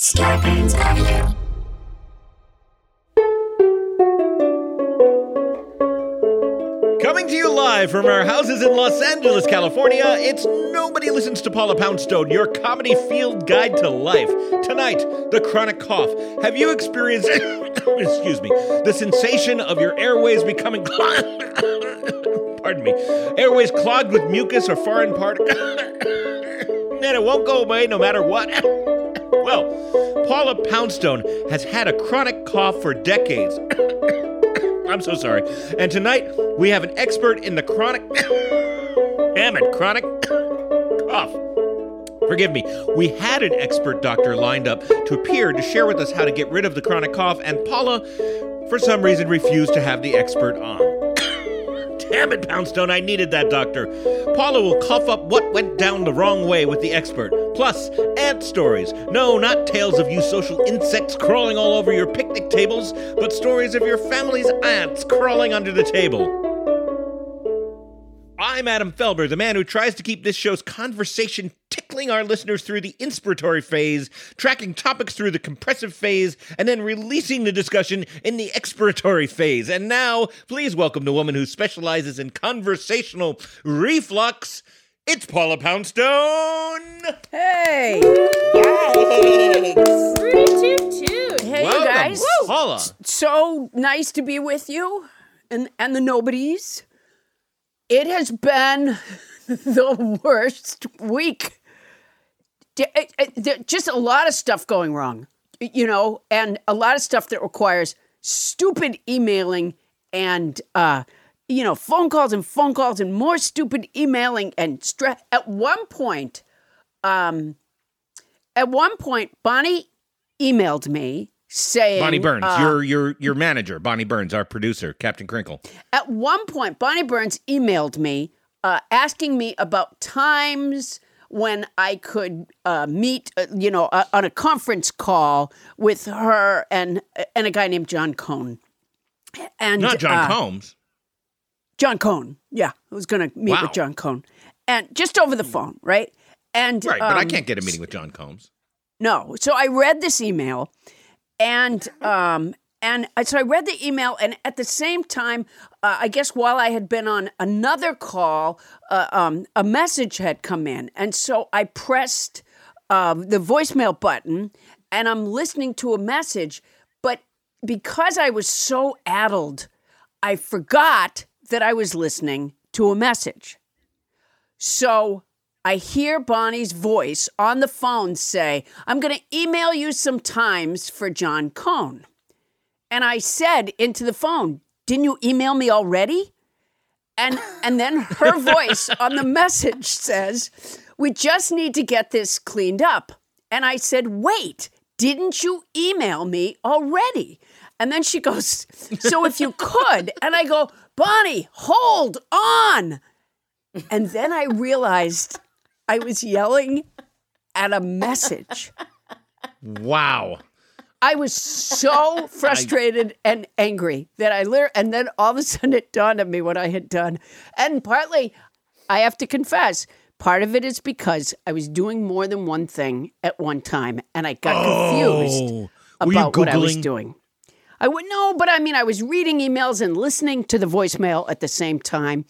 Scorpions Avenue. Coming to you live from our houses in Los Angeles, California, it's Nobody Listens to Paula Poundstone, your comedy field guide to life. Tonight, the chronic cough. Have you experienced, excuse me, the sensation of your airways becoming? Pardon me. Airways clogged with mucus or foreign particles? and it won't go away no matter what. Well, Paula Poundstone has had a chronic cough for decades. I'm so sorry. And tonight we have an expert in the chronic. Damn it, chronic cough. Forgive me. We had an expert doctor lined up to appear to share with us how to get rid of the chronic cough, and Paula, for some reason, refused to have the expert on. Damn it, Poundstone, I needed that doctor. Paula will cough up what went down the wrong way with the expert. Plus, ant stories. No, not tales of you social insects crawling all over your picnic tables, but stories of your family's ants crawling under the table. I'm Adam Felber, the man who tries to keep this show's conversation tickling our listeners through the inspiratory phase, tracking topics through the compressive phase, and then releasing the discussion in the expiratory phase. And now, please welcome the woman who specializes in conversational reflux. It's Paula Poundstone. Hey! Three, two, two. Hey, Welcome, you guys. Paula. So nice to be with you and, and the nobodies. It has been the worst week. It- there- Just a lot of stuff going wrong, you know, and a lot of stuff that requires stupid emailing and, uh, you know, phone calls and phone calls and more stupid emailing and stress. At one point, um, at one point, Bonnie emailed me saying Bonnie Burns, uh, your your your manager, Bonnie Burns, our producer, Captain Crinkle. At one point, Bonnie Burns emailed me uh, asking me about times when I could uh, meet, uh, you know, uh, on a conference call with her and and a guy named John Cohn. And Not John uh, Combs. John Cohn. Yeah, I was going to meet Wow. with John Cohn, and just over the phone, right? And Right, but I um, can't get a meeting with John Combs. no. So I read this email, and um, and so I read the email, and at the same time, uh, I guess while I had been on another call, uh, um, a message had come in, and so I pressed um, the voicemail button, and I'm listening to a message, but because I was so addled, I forgot that I was listening to a message. So I hear Bonnie's voice on the phone say, I'm going to email you some times for John Cohn. And I said into the phone, Didn't you email me already? And, and then her voice on the message says, We just need to get this cleaned up. And I said, Wait, didn't you email me already? And then she goes, So if you could. And I go, Bonnie, hold on. And then I realized I was yelling at a message. Wow. I was so frustrated and angry that I literally, and then all of a sudden it dawned on me what I had done. And partly, I have to confess, Part of it is because I was doing more than one thing at one time, and I got confused Oh, you about what I was doing. I would no, but I mean, I was reading emails and listening to the voicemail at the same time.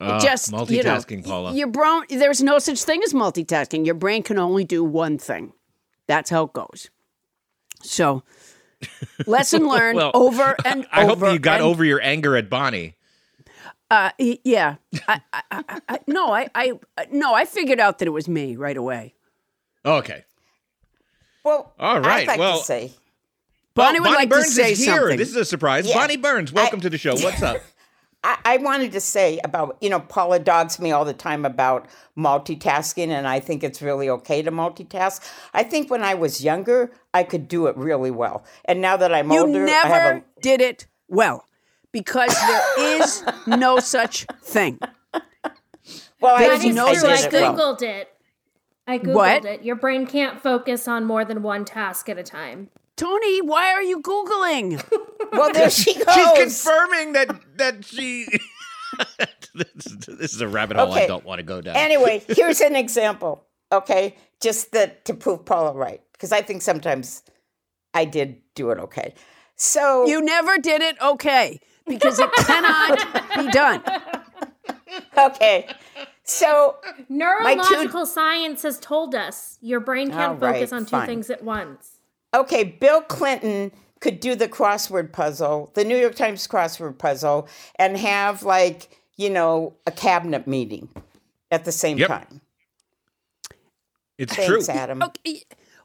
It just you know, multitasking, Paula. Your brain, there's no such thing as multitasking. Your brain can only do one thing. That's how it goes. So, lesson learned Well, over and over. I hope you got and- over your anger at Bonnie. Uh, yeah. I, I, I, I, no, I, I, no, I figured out that it was me right away. Okay. Well, All right, I'd like well- to say, Bonnie would Bonnie like Burns to say is here. something. This is a surprise. Yeah. Bonnie Burns, welcome I- to the show. What's up? I, I wanted to say about, you know, Paula dogs me all the time about multitasking, and I think it's really okay to multitask. I think when I was younger, I could do it really well. And now that I'm you older, I have never a, did it well because there is no such thing. well, I There's think no I true. did I such it well. googled it. I googled What? it. Your brain can't focus on more than one task at a time. Toni, why are you Googling? Well, there she goes. She's confirming that that she. this, this is a rabbit hole I don't want to go down. Anyway, here's an example. Okay, just that to prove Paula right, because I think sometimes I did do it okay. So You never did it okay because it cannot be done. okay, so Neurological science has told us your brain can't All right, focus on two fine. things at once. Okay, Bill Clinton could do the crossword puzzle, the New York Times crossword puzzle, and have like you know a cabinet meeting at the same Yep. time. it's Thanks, true. Adam. Okay,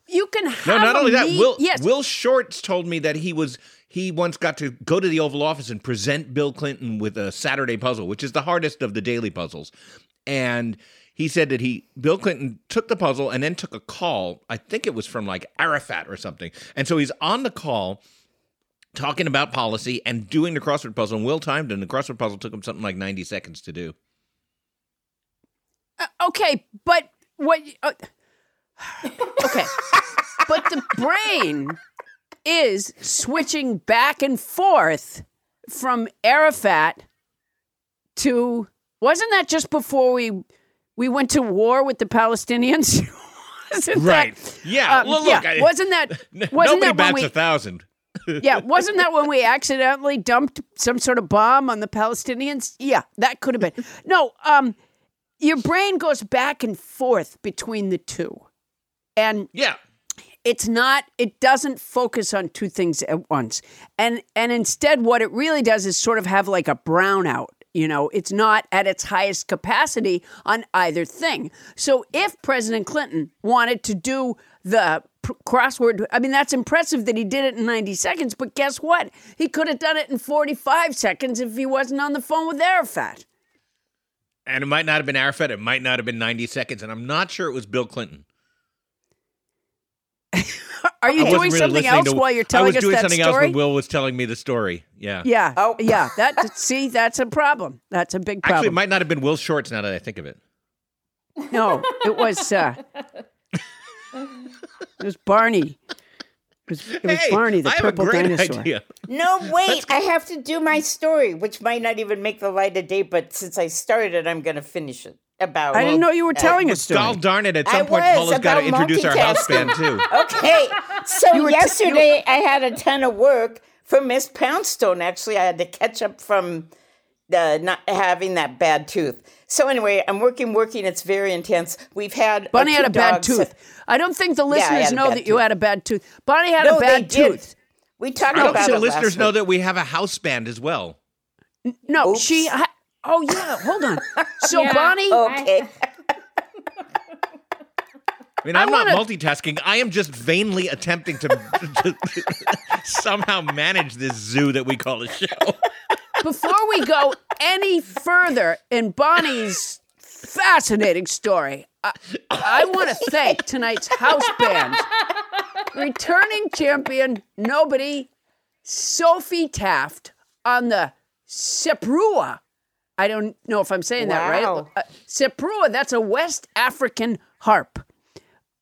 you can have No, not a only that, meet- Will yes, Will Shortz told me that he was he once got to go to the Oval Office and present Bill Clinton with a Saturday puzzle, which is the hardest of the daily puzzles. And he said that he Bill Clinton took the puzzle and then took a call. I think it was from like Arafat or something. And so he's on the call talking about policy and doing the crossword puzzle. And Will timed and the crossword puzzle took him something like 90 seconds to do. Uh, okay, but what? Uh, okay, but the brain is switching back and forth from Arafat to. Wasn't that just before we we went to war with the Palestinians? Wasn't that- Yeah. um, well, look, yeah, I- wasn't that wasn't nobody that bats we a thousand. yeah, wasn't that when we accidentally dumped some sort of bomb on the Palestinians? Yeah, that could have been. No, um, your brain goes back and forth between the two. And Yeah. it's not it doesn't focus on two things at once. And and instead what it really does is sort of have like a brownout. You know, it's not at its highest capacity on either thing. So if President Clinton wanted to do the crossword, I mean, that's impressive that he did it in 90 seconds, but guess what? He could have done it in 45 seconds if he wasn't on the phone with Arafat. And it might not have been Arafat. It might not have been 90 seconds. And I'm not sure it was Bill Clinton. Are you doing really something else to- while you're I telling was us doing that something else story? when Will was telling me the story. Yeah. yeah, Oh. yeah. That see, that's a problem. That's a big problem. Actually, it might not have been Will Shortz now that I think of it. No, it was uh it was Barney. It was, it was hey, Barney, the I have purple a great dinosaur. idea. No, wait, I have to do my story, which might not even make the light of day, but since I started, I'm going to finish it. About I didn't know you were telling a story. Gall darn it! At I some point, Paula's got to introduce our house band too. Okay, so You were t- yesterday I had a ton of work for Miss Poundstone. Actually, I had to catch up from the not having that bad tooth. So anyway, I'm working, working. It's very intense. We've had uh, Bonnie had a bad tooth. I don't think the listeners had a know bad that you had a bad tooth. Bonnie had No, a they bad did. tooth. We talked I don't about think it the listeners know week. that we have a house band as well. No, Oops. she ha- Oh yeah, hold on. So Yeah. Bonnie, Okay. I mean, I'm I not multitasking. I am just vainly attempting to, to somehow manage this zoo that we call a show. before we go any further in Bonnie's fascinating story, I, I want to thank tonight's house band, returning champion, nobody, Sophie Taft on the Seprewa. I don't know if I'm saying that right. Wow. Uh, Seprewa, that's a West African harp.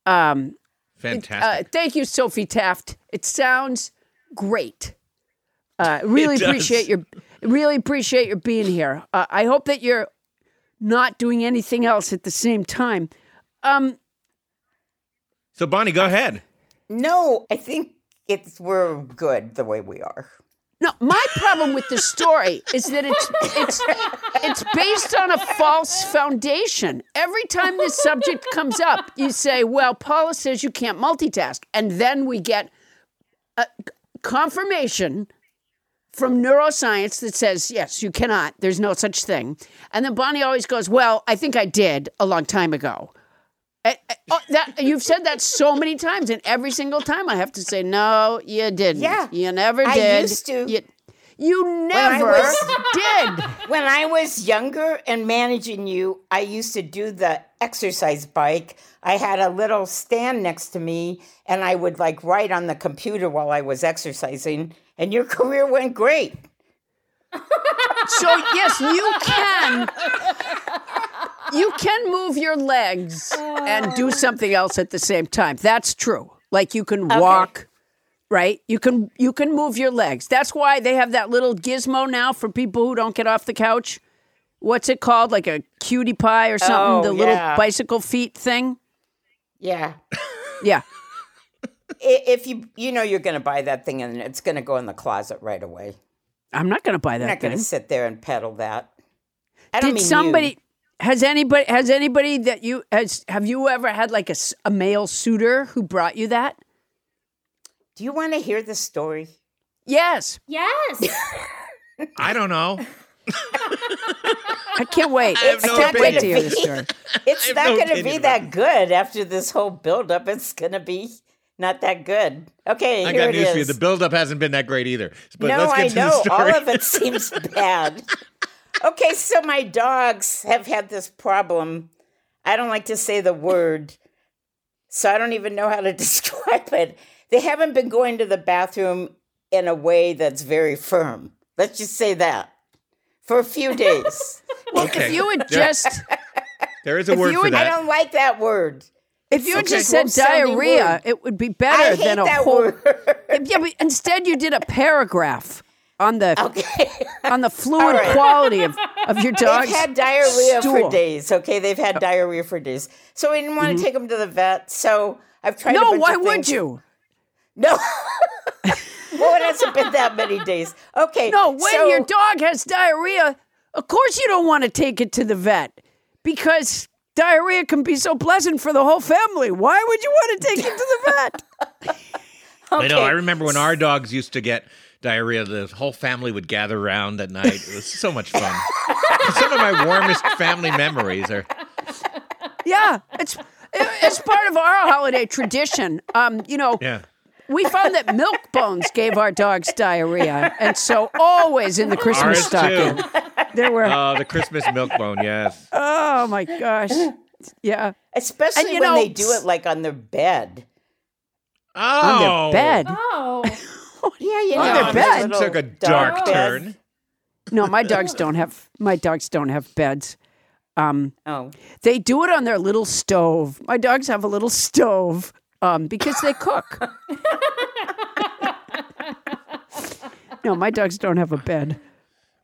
Um, uh, Fantastic. thank you, Sophie Taft. It sounds great. Uh, really It does. appreciate your really appreciate your being here. Uh, I hope that you're not doing anything else at the same time. Um, So, Bonnie, go ahead. No, I think it's we're good the way we are. No, my problem with the story is that it's it's it's based on a false foundation. Every time this subject comes up, you say, "Well, Paula says you can't multitask," and then we get a confirmation from neuroscience that says yes, you cannot. There's no such thing. And then Bonnie always goes, "Well, I think I did a long time ago." Eh, eh, oh, that you've said that so many times, and every single time I have to say, "No, you didn't. Yeah, you never I did. used to. You, you I never was- did." When I was younger and managing you, I used to do the exercise bike. I had a little stand next to me and I would like write on the computer while I was exercising, and your career went great. So yes, you can. You can move your legs and do oh. something else at the same time. That's true. Like you can walk, right? You can you can move your legs. That's why they have that little gizmo now for people who don't get off the couch. What's it called? Like a cutie pie or something? Oh, the little bicycle feet thing. Yeah. Yeah. If you you know you're going to buy that thing and it's going to go in the closet right away. I'm not going to buy that. I'm not going to sit there and pedal that. I don't Did mean you. Somebody has anybody has anybody that you has have you ever had like a, a male suitor who brought you that? Do you want to hear the story? Yes. Yes. I don't know. I can't wait. I, have no can't wait to hear the story. It's not no going to be that good after this whole buildup. It's going to be not that good. Okay, I here got it news for you. The buildup hasn't been that great either. But no, let's get I to know. the story. All of it seems bad. Okay, so my dogs have had this problem. I don't like to say the word, so I don't even know how to describe it. They haven't been going to the bathroom in a way that's very firm. Let's just say that for a few days. Okay. If you would just there is a if word you for would- I don't like that word. if you had Okay. just said diarrhea, word. it would be I better hate than a that whole. word. Yeah, but instead you did a paragraph on the Okay. on the fluid right. quality of, of your dog's They've had diarrhea stool. for days. Okay, they've had diarrhea for days. So we didn't want to take them to the vet. So I've tried. a Mm-hmm. No, bunch why of would you? No. well, it hasn't been that many days. Okay. No, when so- your dog has diarrhea, of course you don't want to take it to the vet because diarrhea can be so pleasant for the whole family. Why would you want to take it to the vet? I know. I remember when our dogs used to get diarrhea, the whole family would gather around at night. It was so much fun. Some of my warmest family memories are. yeah, it's it's part of our holiday tradition. Um, you know, Yeah. we found that milk bones gave our dogs diarrhea, and so always in the Christmas Ours stocking too. there were. Oh, the Christmas milk bone. Yes. oh my gosh, yeah, especially and you when know- they do it like on their bed. Oh. on their bed. Oh. Yeah, you know, On their on bed? little Took a dark bed. turn. No, my dogs don't have my dogs don't have beds. Um, Oh, They do it on their little stove. My dogs have a little stove um, because they cook. no, my dogs don't have a bed.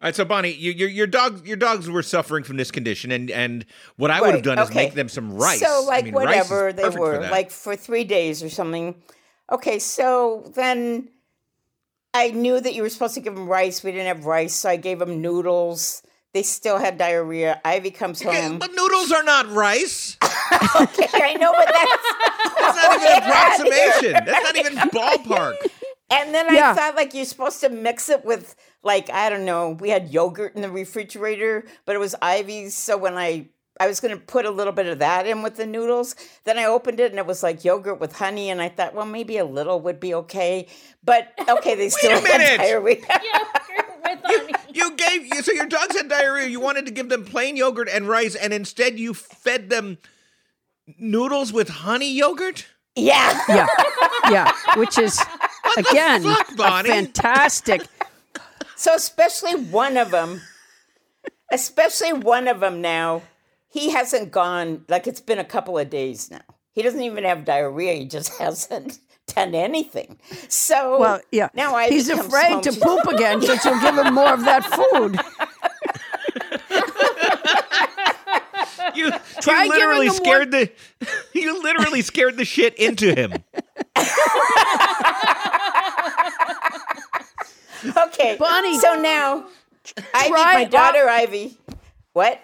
All right, so Bonnie, you, your your dogs your dogs were suffering from this condition, and and what I would have Right, done is make them some rice. So I like mean, whatever they perfect for were, like for three days or something. Okay, so then I knew that you were supposed to give them rice. We didn't have rice, so I gave them noodles. They still had diarrhea. Ivy comes home. but noodles are not rice. okay, I know, but that's That's not even an approximation. That's not even ballpark. And then Yeah. I thought like you're supposed to mix it with like I don't know. We had yogurt in the refrigerator, but it was Ivy's. So when I I was going to put a little bit of that in with the noodles, then I opened it and it was like yogurt with honey, and I thought, well, maybe a little would be okay. But okay, they still had diarrhea. Yogurt with honey. You gave so your dogs had diarrhea. You wanted to give them plain yogurt and rice, and instead you fed them noodles with honey yogurt. yeah. Yeah, yeah, which is again fuck, a fantastic. So especially one of them, especially one of them now, he hasn't gone like it's been a couple of days now. He doesn't even have diarrhea. He just hasn't done anything. So Well, yeah. Now I He's afraid to poop again, so you'll give him more of that food. Try you literally giving him scared the you literally scared the shit into him. Okay, Bonnie, So now, Ivy, try my daughter Ivy. What?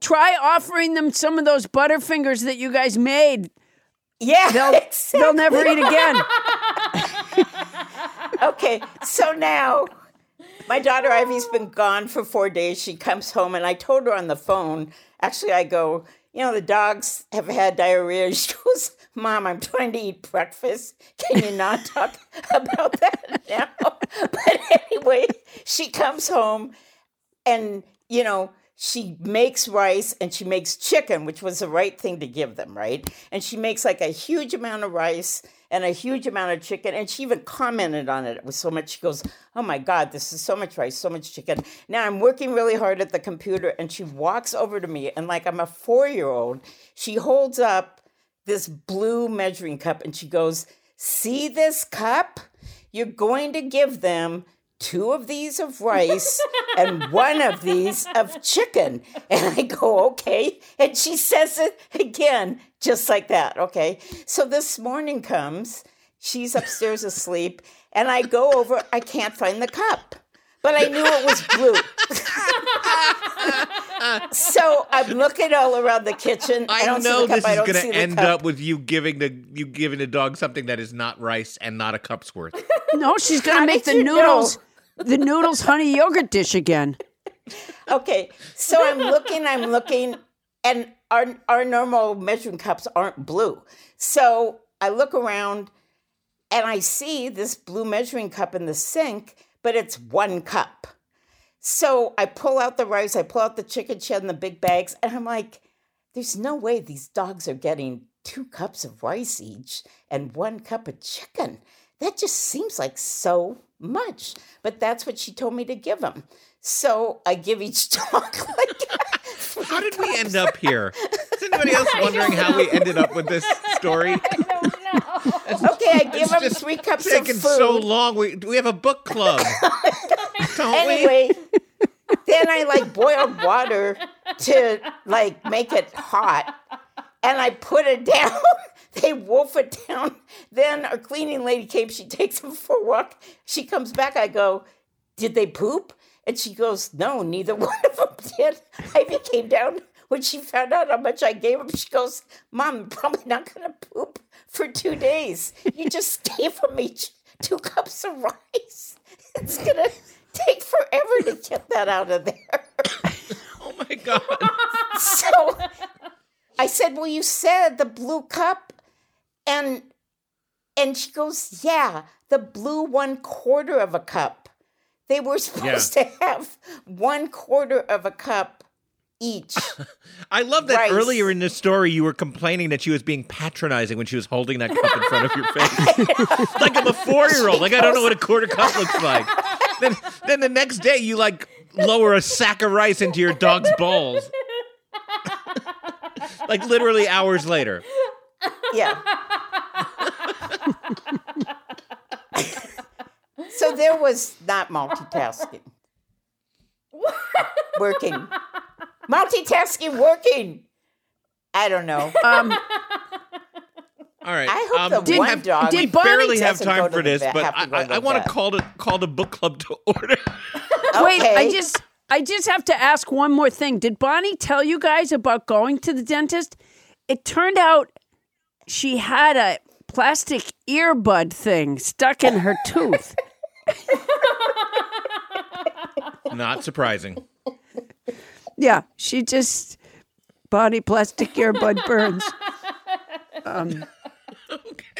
Try offering them some of those Butterfingers that you guys made. Yeah, They'll exactly. they'll never eat again. Okay, so now my daughter Ivy's been gone for four days. She comes home, and I told her on the phone. Actually, I go, you know, the dogs have had diarrhea. She goes, Mom, I'm trying to eat breakfast. Can you not talk about that now? But anyway, she comes home, and you know she makes rice and she makes chicken which was the right thing to give them right? And she makes like a huge amount of rice and a huge amount of chicken and she even commented on it it was so much she goes oh my god this is so much rice so much chicken. Now i'm working really hard at the computer and she walks over to me and like i'm a four year old she holds up this blue measuring cup and she goes see this cup? You're going to give them two of these of rice and one of these of chicken. And I go, okay. And she says it again, just like that. Okay. So this morning comes, she's upstairs asleep, and I go over, I can't find the cup. But I knew it was blue. so I'm looking all around the kitchen. I, I, don't know see the cup. this I is don't going see to the end up with you giving the you giving the dog something that is not rice and not a cup's worth. No, she's gonna make the you know? noodles the noodles honey yogurt dish again. Okay, so I'm looking, I'm looking, and our our normal measuring cups aren't blue. So I look around and I see this blue measuring cup in the sink, but it's one cup. So I pull out the rice, I pull out the chicken shed and the big bags, and I'm like, there's no way these dogs are getting two cups of rice each and one cup of chicken. That just seems like so much. But that's what she told me to give them. So I give each dog like How did we end up here? Is anybody else wondering how we ended up with this story? Okay, I give just three cups taking of food. so long. We we have a book club, don't we? anyway, then I like boiled water to like make it hot, and I put it down. they wolf it down. Then our cleaning lady came. She takes them for a walk. She comes back. I go, "Did they poop?" And she goes, "No, neither one of them did." Ivy came down when she found out how much I gave them. She goes, "Mom, I'm probably not going to poop for two days. You just gave them each two cups of rice. It's gonna." Take forever to get that out of there. Oh my god! So I said, "Well, you said the blue cup," and and she goes, "Yeah, the blue one quarter of a cup. They were supposed to have one quarter of a cup each." I love that Rice. earlier in the story you were complaining that she was being patronizing when she was holding that cup in front of your face. like I'm a four year old. Like I don't know what a quarter cup looks like. then then the next day you like lower a sack of rice into your dog's bowls. like literally hours later. Yeah. so there was not multitasking. working. Multitasking working. I don't know. Um, All right. I hope um, the we one have- dog did we Bonnie barely have time for this, vet- but to I, I, I want to call the call the book club to order. Wait, I just I just have to ask one more thing. Did Bonnie tell you guys about going to the dentist? It turned out she had a plastic earbud thing stuck in her tooth. Not surprising. Yeah, she just Bonnie plastic earbud burns. Um,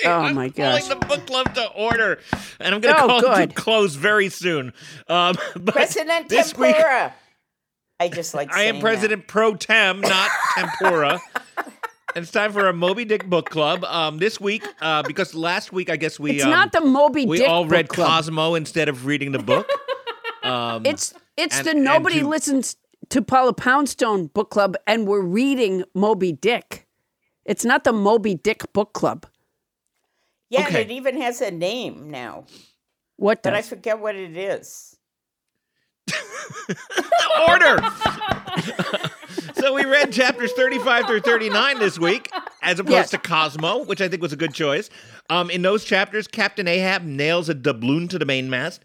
oh my gosh. Calling the book club to order, and I'm going to Oh, call it good. to close very soon. Um, but President this week, Tempura. I just like I am saying President Pro Tem, not Tempura. And it's time for a Moby Dick book club. Um, this week, uh, because last week I guess we It's um, not the Moby we Dick We all book read club. Cosmo instead of reading the book. Um, It's it's And- the nobody to- listens to Paula Poundstone book club, and we're reading Moby Dick. It's not the Moby Dick book club. Yeah, Okay. and it even has a name now, What but I forget what it is. order. so so we read chapters 35 through 39 this week, as opposed Yes. to Cosmo, which I think was a good choice. Um, in those chapters, Captain Ahab nails a doubloon to the mainmast.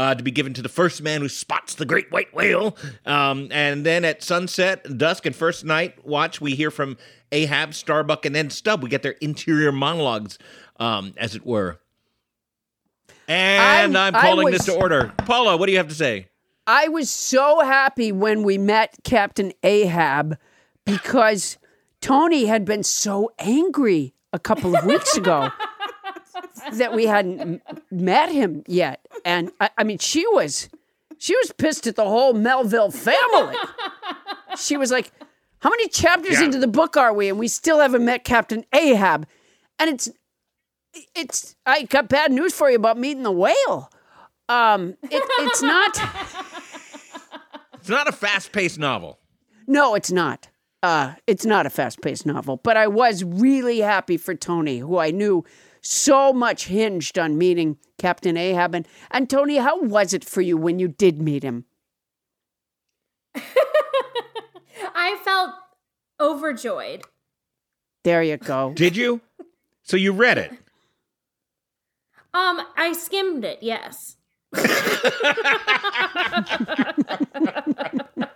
Uh, to be given to the first man who spots the great white whale. Um, and then at sunset, dusk, and first night watch, we hear from Ahab, Starbuck, and then Stubb. We get their interior monologues, um, as it were. And I'm, I'm- calling this to order. Paula, what do you have to say? I was so happy when we met Captain Ahab because Toni had been so angry a couple of weeks ago that we hadn't met him yet. And I, I mean, she was she was pissed at the whole Melville family. She was like, "How many chapters Yeah. into the book are we, and we still haven't met Captain Ahab?" And it's it's I got bad news for you about meeting the whale. Um, it, it's not. It's not a fast paced novel. No, it's not. Uh, it's not a fast paced novel, but I was really happy for Toni, who I knew so much hinged on meeting Captain Ahab. And, and Toni, how was it for you when you did meet him? I felt overjoyed. There you go. Did you? So you read it. Um, I skimmed it, yes.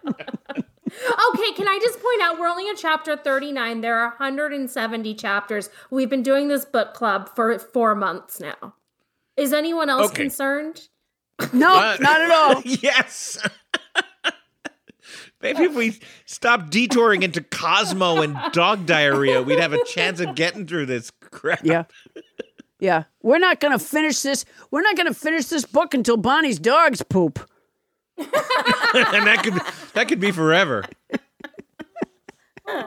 okay, can I just point out we're only in chapter 39. There are 170 chapters. We've been doing this book club for four months now. Is anyone else Okay. concerned? No, Uh, not at all. yes. Maybe if we stopped detouring into Cosmo and dog diarrhea, we'd have a chance of getting through this crap. Yeah. Yeah. We're not going to finish this. We're not going to finish this book until Bonnie's dogs poop. and that could that could be forever.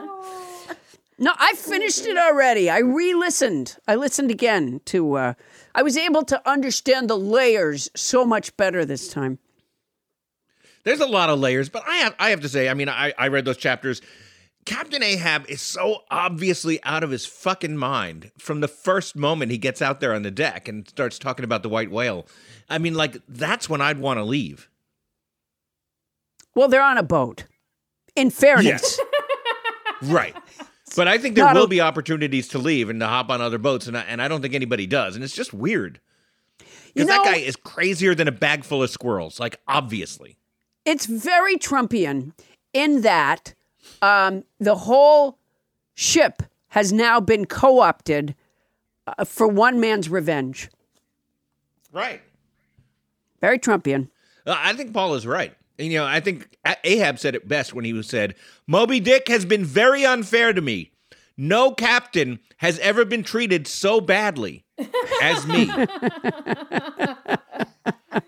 No, I finished it already. I re-listened. I listened again to. Uh, I was able to understand the layers so much better this time. There's a lot of layers, but I have I have to say, I mean, I, I read those chapters. Captain Ahab is so obviously out of his fucking mind from the first moment he gets out there on the deck and starts talking about the white whale. I mean, like that's when I'd want to leave. Well, they're on a boat. In fairness, Right. But I think there Not a- will be opportunities to leave and to hop on other boats, and I, and I don't think anybody does. And it's just weird. Because that know- guy is crazier than a bag full of squirrels, like, obviously. it's very Trumpian in that um, the whole ship has now been co-opted uh, for one man's revenge. Right. Very Trumpian. Uh, I think Paul is right. And, you know, I think Ahab said it best when he said, Moby Dick has been very unfair to me. No captain has ever been treated so badly as me.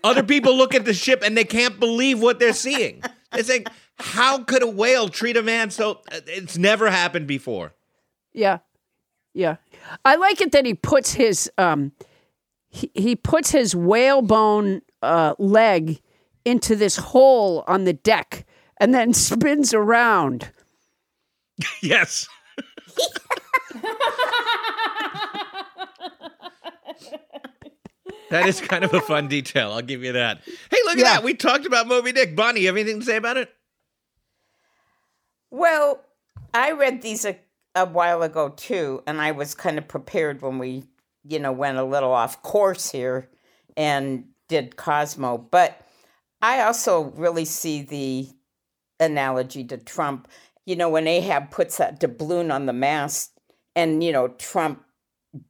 Other people look at the ship and they can't believe what they're seeing. They say, how could a whale treat a man so? uh, It's never happened before. Yeah, yeah. I like it that he puts his um, he, he puts his whalebone uh, leg into this hole on the deck and then spins around. Yes. that is kind of a fun detail. I'll give you that. Hey, look Yeah. at that. We talked about Moby Dick. Bonnie, you have anything to say about it? Well, I read these a, a while ago too, and I was kind of prepared when we, you know, went a little off course here and did Cosmo. But I also really see the analogy to Trump. You know, when Ahab puts that doubloon on the mast, and, you know, Trump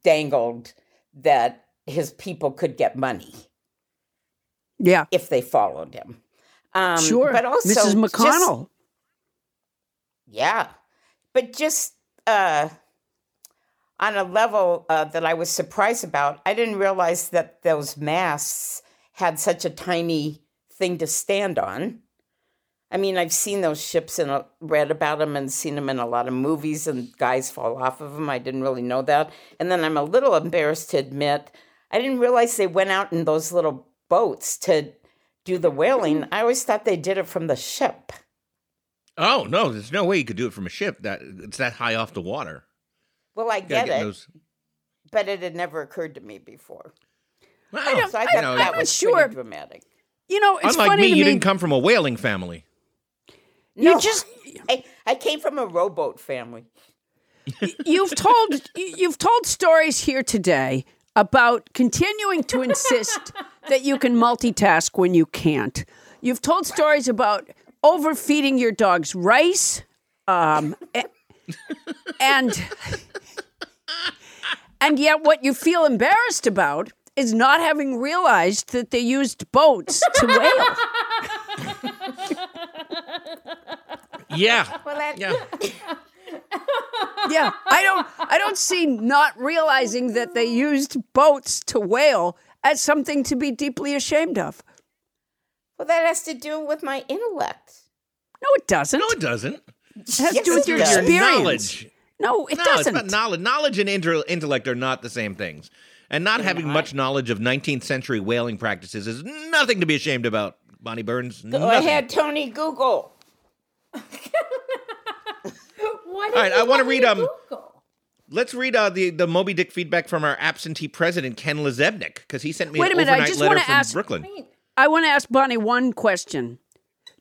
dangled that his people could get money Yeah, if they followed him. Um, sure. But also, Mrs. just- McConnell. Yeah. But just uh, on a level uh, that I was surprised about, I didn't realize that those masts had such a tiny thing to stand on. I mean, I've seen those ships and uh, read about them and seen them in a lot of movies, and guys fall off of them. I didn't really know that. And then I'm a little embarrassed to admit I didn't realize they went out in those little boats to do the whaling. I always thought they did it from the ship. Oh no, there's no way you could do it from a ship. That it's that high off the water. Well, I You gotta get, it. those- but it had never occurred to me before. Well, So I you thought know, that I'm was sure. pretty dramatic. You know, it's unlike funny me, to you me. didn't come from a whaling family. You No, just I, I came from a rowboat family. you've told you've told stories here today about continuing to insist that you can multitask when you can't. You've told stories about overfeeding your dogs rice, um, and and yet what you feel embarrassed about is not having realized that they used boats to whale. Yeah. Well, that, Yeah. Yeah, I don't I don't see not realizing that they used boats to whale as something to be deeply ashamed of. well, that has to do with my intellect. No, it doesn't. No, it doesn't. It has to do with your does. Experience. knowledge. No, it no, doesn't. it's about knowledge. Knowledge and intellect are not the same things. And not having much knowledge of 19th century whaling practices is nothing to be ashamed about, Bonnie Burns. Go Nothing. ahead, Toni Google. What All right, I wanna read, um, Google? Let's read uh, the, the Moby Dick feedback from our absentee president, Ken LaZebnik, because he sent me Wait an a minute, I just letter wanna from ask- Brooklyn. I want to ask Bonnie one question.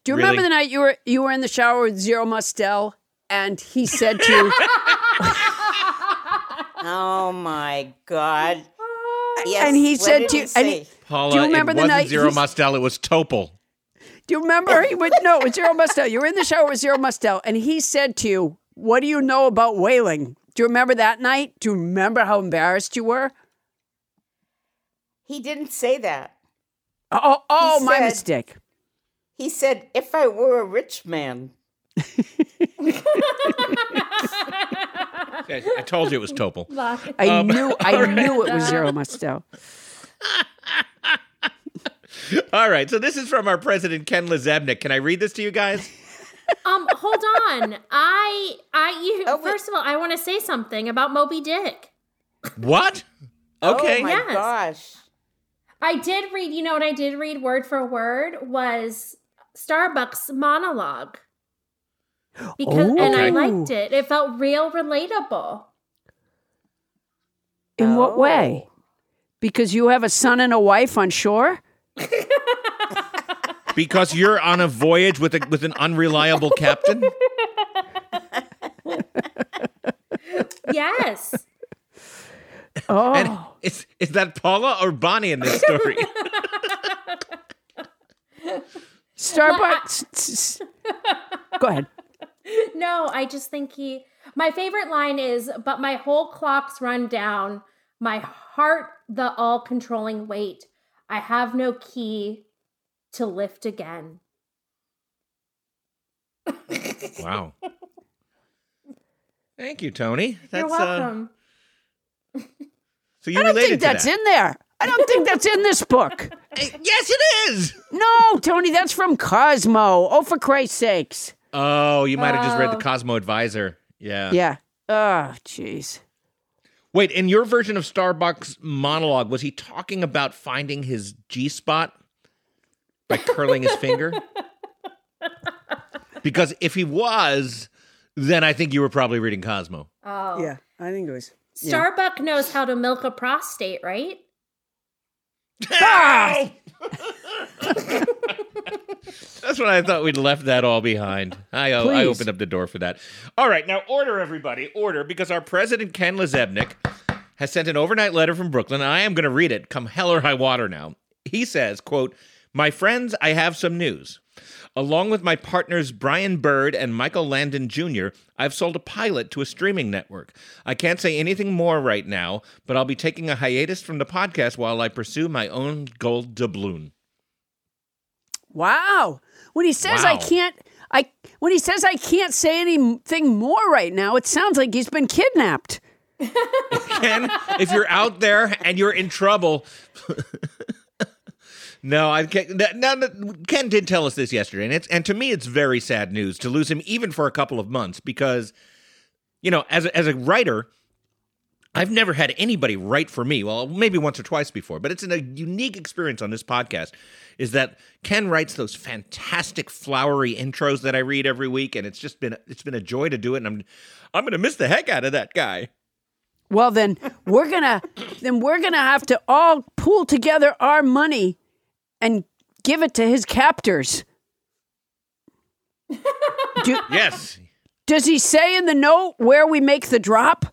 Do you remember Really? the night you were you were in the shower with Zero Mostel and he said to you, Oh my God. Yes. And he what said to he you- and he- Paula, Do you remember it the wasn't night Zero he's- Mostel, it was Topol. Do you remember? He went, no, it was Zero Mostel. You were in the shower with Zero Mostel, and he said to you, What do you know about whaling? Do you remember that night? Do you remember how embarrassed you were? He didn't say that. Oh, oh, He my said- mistake. He said, if I were a rich man. I, I told you it was Topol. I Um, knew, I knew it was Zero Mostel. All right, so this is from our president, Ken LaZebnik. Can I read this to you guys? Um, hold on. I, I, you, Oh, first of all, I want to say something about Moby Dick. What? Okay. Oh my Yes. gosh. I did read, you know what I did read word for word was Starbuck's monologue. Because and I Oh. liked it. It felt real relatable. In what Oh. way? Because you have a son and a wife on shore? Because you're on a voyage with a with an unreliable captain? Yes. Oh. And is is that Paula or Bonnie in this story? Starbucks. s- s- Go ahead. no, I just think he my favorite line is, but my whole clock's run down, my heart the all controlling weight. I have no key to lift again. wow. Thank you, Toni. That's You're welcome. Uh, so you I don't think that's that. in there. I don't think that's in this book. Yes, it is. No, Toni, that's from Cosmo. Oh, for Christ's sakes. Oh, you might have just read Oh. the Cosmo Advisor. Yeah. Yeah. Oh, jeez. Wait, in your version of Starbuck's monologue, was he talking about finding his G spot by curling his finger? Because if he was, then I think you were probably reading Cosmo. Oh. Yeah, I think it was. Starbuck knows how to milk a prostate, right? Ah! That's what I thought we'd left that all behind. I, uh, I opened up the door for that. All right, now order, everybody, order, because our president, Ken LaZebnik, has sent an overnight letter from Brooklyn, and I am going to read it come hell or high water now. He says, quote, My friends, I have some news. Along with my partners Brian Bird and Michael Landon Jr., I've sold a pilot to a streaming network. I can't say anything more right now, but I'll be taking a hiatus from the podcast while I pursue my own gold doubloon. Wow. When he says I can't, I when he says I can't say anything more right now, it sounds like he's been kidnapped. Ken, if you're out there and you're in trouble. no, I can't. Now, Ken did tell us this yesterday, and it's and to me, it's very sad news to lose him, even for a couple of months, because you know, as a, as a writer. I've never had anybody write for me. Well, maybe once or twice before, but it's a unique experience on this podcast. Is that Ken writes those fantastic flowery intros that I read every week, and it's just been it's been a joy to do it. And I'm I'm going to miss the heck out of that guy. Well, then we're gonna then we're gonna have to all pool together our money and give it to his captors. Do, Yes, Does he say in the note where we make the drop?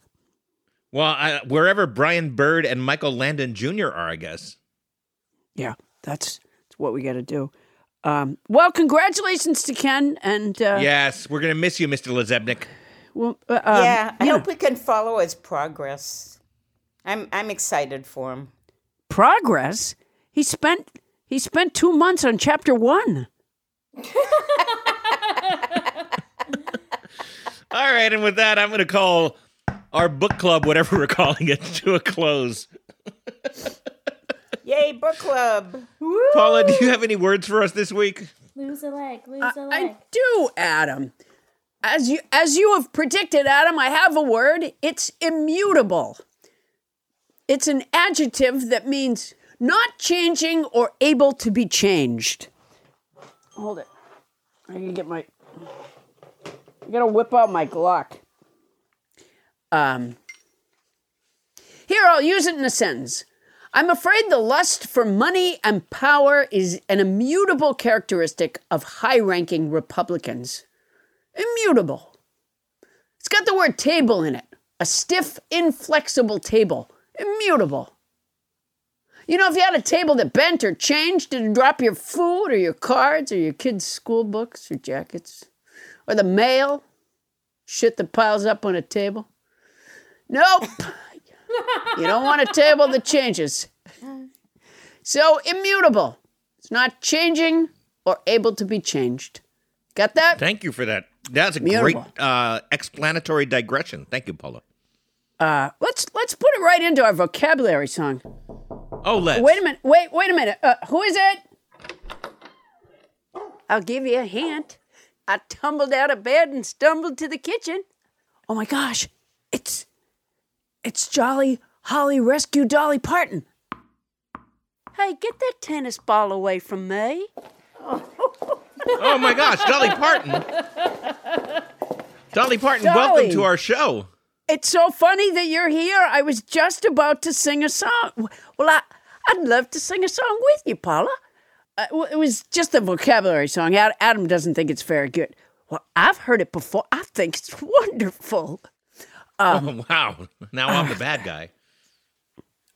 Well, I, wherever Brian Bird and Michael Landon Jr. are, I guess. Yeah, that's, that's what we got to do. Um, well, congratulations to Ken, and uh, Yes, we're gonna miss you, Mr. Lazebnik. well, uh, um, yeah, I hope we can follow his progress. I'm I'm excited for him. progress. He spent he spent two months on chapter one. All right, and with that, I'm gonna call our book club, whatever we're calling it, to a close. Yay, book club! Paula, do you have any words for us this week? Lose a leg, lose I, a leg. I do, Adam. As you as you have predicted, Adam, I have a word. It's immutable. It's an adjective that means not changing or able to be changed. Hold it. I can get my. I gotta whip out my Glock. Um. Here, I'll use it in a sentence. I'm afraid the lust for money and power is an immutable characteristic of high ranking Republicans. Immutable. It's got the word table in it a stiff, inflexible table. Immutable. You know, if you had a table that bent or changed, did it drop your food or your cards or your kids' school books or jackets? Or the mail? Shit that piles up on a table? Nope. you don't want a table that changes. So, immutable. It's not changing or able to be changed. Got that? Thank you for that. That's a Beautiful. great uh, explanatory digression. Thank you, Paula. Uh, let's let's put it right into our vocabulary song. Oh, let's. Wait a minute. Wait, wait a minute. Uh, who is it? I'll give you a hint. I tumbled out of bed and stumbled to the kitchen. Oh my gosh. It's it's Jolly Holly Rescue Dolly Parton. Hey, get that tennis ball away from me. Oh my gosh, Dolly Parton. Dolly Parton, welcome to our show. It's so funny that you're here. I was just about to sing a song. Well, I, I'd love to sing a song with you, Paula. Uh, well, it was just a vocabulary song. Adam doesn't think it's very good. Well, I've heard it before. I think it's wonderful. Oh, wow. Now I'm the bad guy.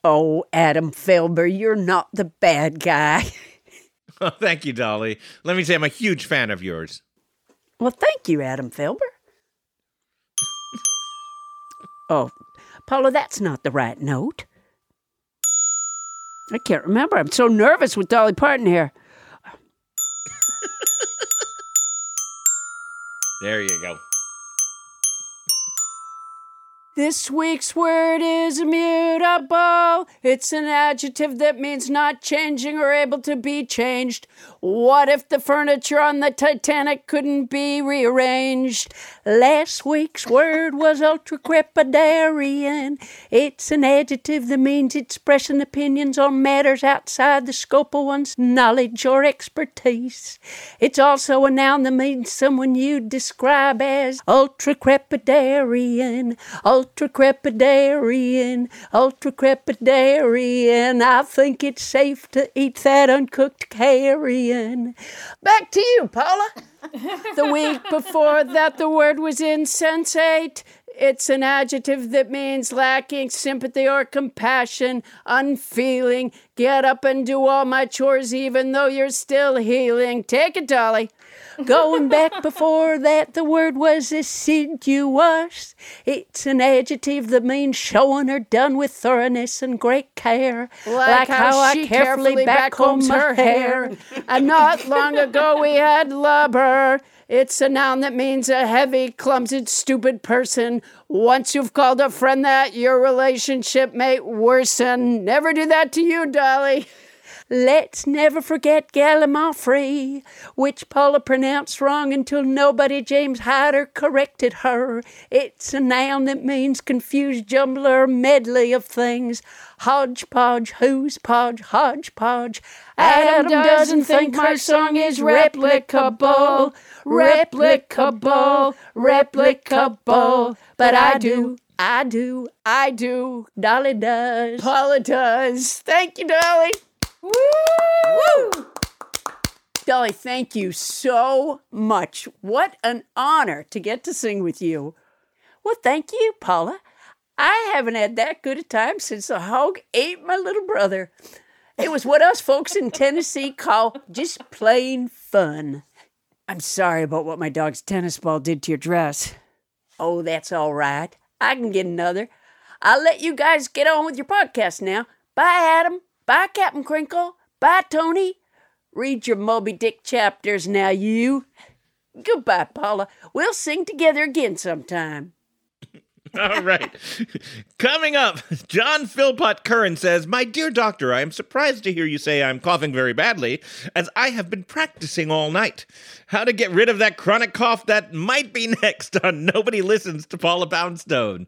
Oh, Adam Felber, you're not the bad guy. Oh, thank you, Dolly. Let me say I'm a huge fan of yours. Well, thank you, Adam Felber. oh, Paula, that's not the right note. I can't remember. I'm so nervous with Dolly Parton here. There you go. This week's word is immutable. It's an adjective that means not changing or able to be changed. What if the furniture on the Titanic couldn't be rearranged? Last week's word was ultracrepidarian. It's an adjective that means expressing opinions on matters outside the scope of one's knowledge or expertise. It's also a noun that means someone you'd describe as ultracrepidarian, ultra crepidarian. I think it's safe to eat that uncooked carrion. Back to you, Paula. the week before that, the word was insensate. It's an adjective that means lacking sympathy or compassion, unfeeling. Get up and do all my chores even though you're still healing. Take it, Dolly. Going back before that, the word was assiduous. It's an adjective that means showing her done with thoroughness and great care. Like how she carefully backcombs her hair. and not long ago we had lubber. It's a noun that means a heavy, clumsy, stupid person. Once you've called a friend that, your relationship may worsen. Never do that to you, Dolly. Let's never forget Gallimaufry, which Paula pronounced wrong until nobody James Hyder corrected her. It's a noun that means confused jumbler medley of things. Hodgepodge, who's podge, hodgepodge. Adam doesn't think my song is replicable, replicable, replicable. But I do, I do, I do. Dolly does. Paula does. Thank you, Dolly. Woo! Woo! Dolly, thank you so much. What an honor to get to sing with you. Well, thank you, Paula. I haven't had that good a time since the hog ate my little brother. It was what us folks in Tennessee call just plain fun. I'm sorry about what my dog's tennis ball did to your dress. Oh, that's all right. I can get another. I'll let you guys get on with your podcast now. Bye, Adam. Bye, Captain Crinkle. Bye, Toni. Read your Moby Dick chapters now, you. Goodbye, Paula. We'll sing together again sometime. All right. Coming up, John Philpott Curran says, My dear doctor, I am surprised to hear you say I'm coughing very badly, as I have been practicing all night. How to get rid of that chronic cough that might be next on Nobody Listens to Paula Poundstone.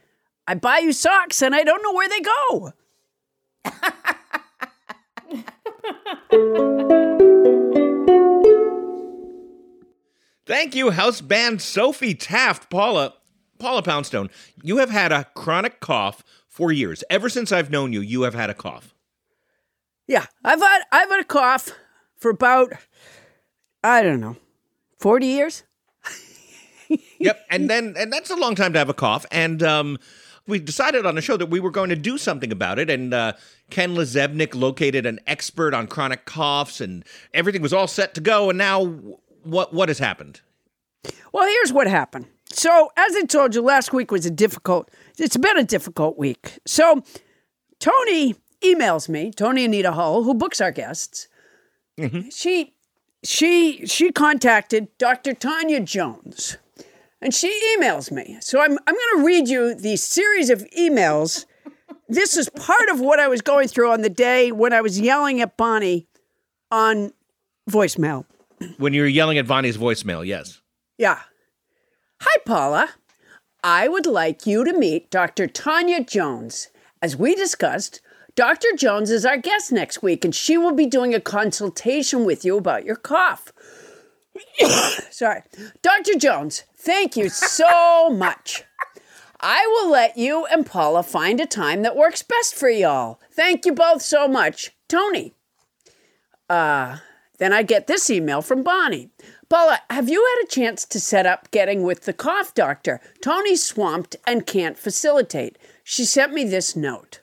I buy you socks and I don't know where they go. Thank you, house band Sophie Taft. Paula, Paula Poundstone, you have had a chronic cough for years. Ever since I've known you, you have had a cough. Yeah, I've had I've had a cough for about I don't know, 40 years? Yep, and then and that's a long time to have a cough. And um, we decided on the show that we were going to do something about it. And uh, Ken LaZebnik located an expert on chronic coughs, and everything was all set to go. And now, what what has happened? Well, here's what happened. So, as I told you, last week was a difficult, it's been a difficult week. So, Toni emails me, Toni Anita Hull, who books our guests. She, she, she contacted Dr. Tanya Jones and she emails me. So, I'm, I'm going to read you the series of emails. This is part of what I was going through on the day when I was yelling at Bonnie on voicemail. When you were yelling at Bonnie's voicemail, yes. Yeah. Hi, Paula. I would like you to meet Dr. Tanya Jones. As we discussed, Dr. Jones is our guest next week, and she will be doing a consultation with you about your cough. Sorry. Dr. Jones, thank you so much. I will let you and Paula find a time that works best for y'all. Thank you both so much. Toni. Uh, then I get this email from Bonnie. Paula, have you had a chance to set up getting with the cough doctor? Toni's swamped and can't facilitate. She sent me this note.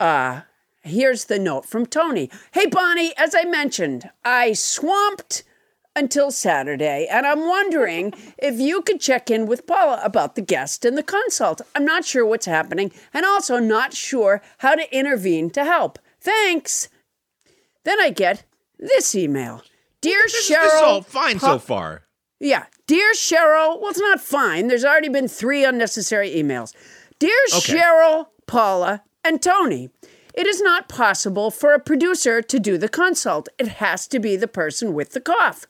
uh, here's the note from Toni. Hey, Bonnie, as I mentioned, I swamped until Saturday, and I'm wondering if you could check in with Paula about the guest and the consult. I'm not sure what's happening, and also not sure how to intervene to help. Thanks. Then I get this email. Dear This, Cheryl. this is all fine Pa- so far. yeah. Dear Cheryl, well, it's not fine. There's already been three unnecessary emails. Dear Okay. Cheryl, Paula, and Toni, it is not possible for a producer to do the consult. It has to be the person with the cough.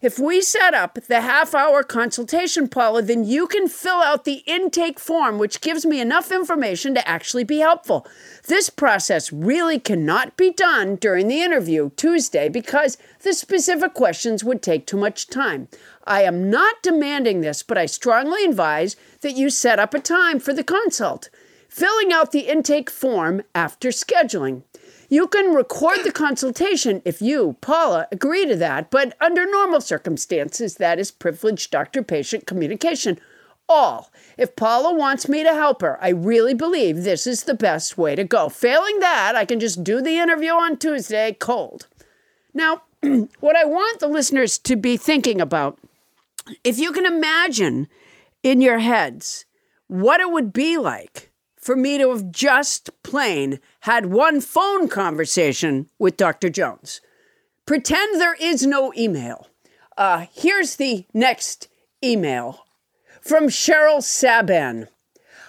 If we set up the half hour consultation, Paula, then you can fill out the intake form, which gives me enough information to actually be helpful. This process really cannot be done during the interview Tuesday because the specific questions would take too much time. I am not demanding this, but I strongly advise that you set up a time for the consult, filling out the intake form after scheduling. You can record the consultation if you, Paula, agree to that, but under normal circumstances, that is privileged doctor patient communication. All. If Paula wants me to help her, I really believe this is the best way to go. Failing that, I can just do the interview on Tuesday cold. Now, what I want the listeners to be thinking about, if you can imagine in your heads what it would be like for me to have just plain had one phone conversation with Dr. Jones. Pretend there is no email. Uh, here's the next email from Cheryl Saban.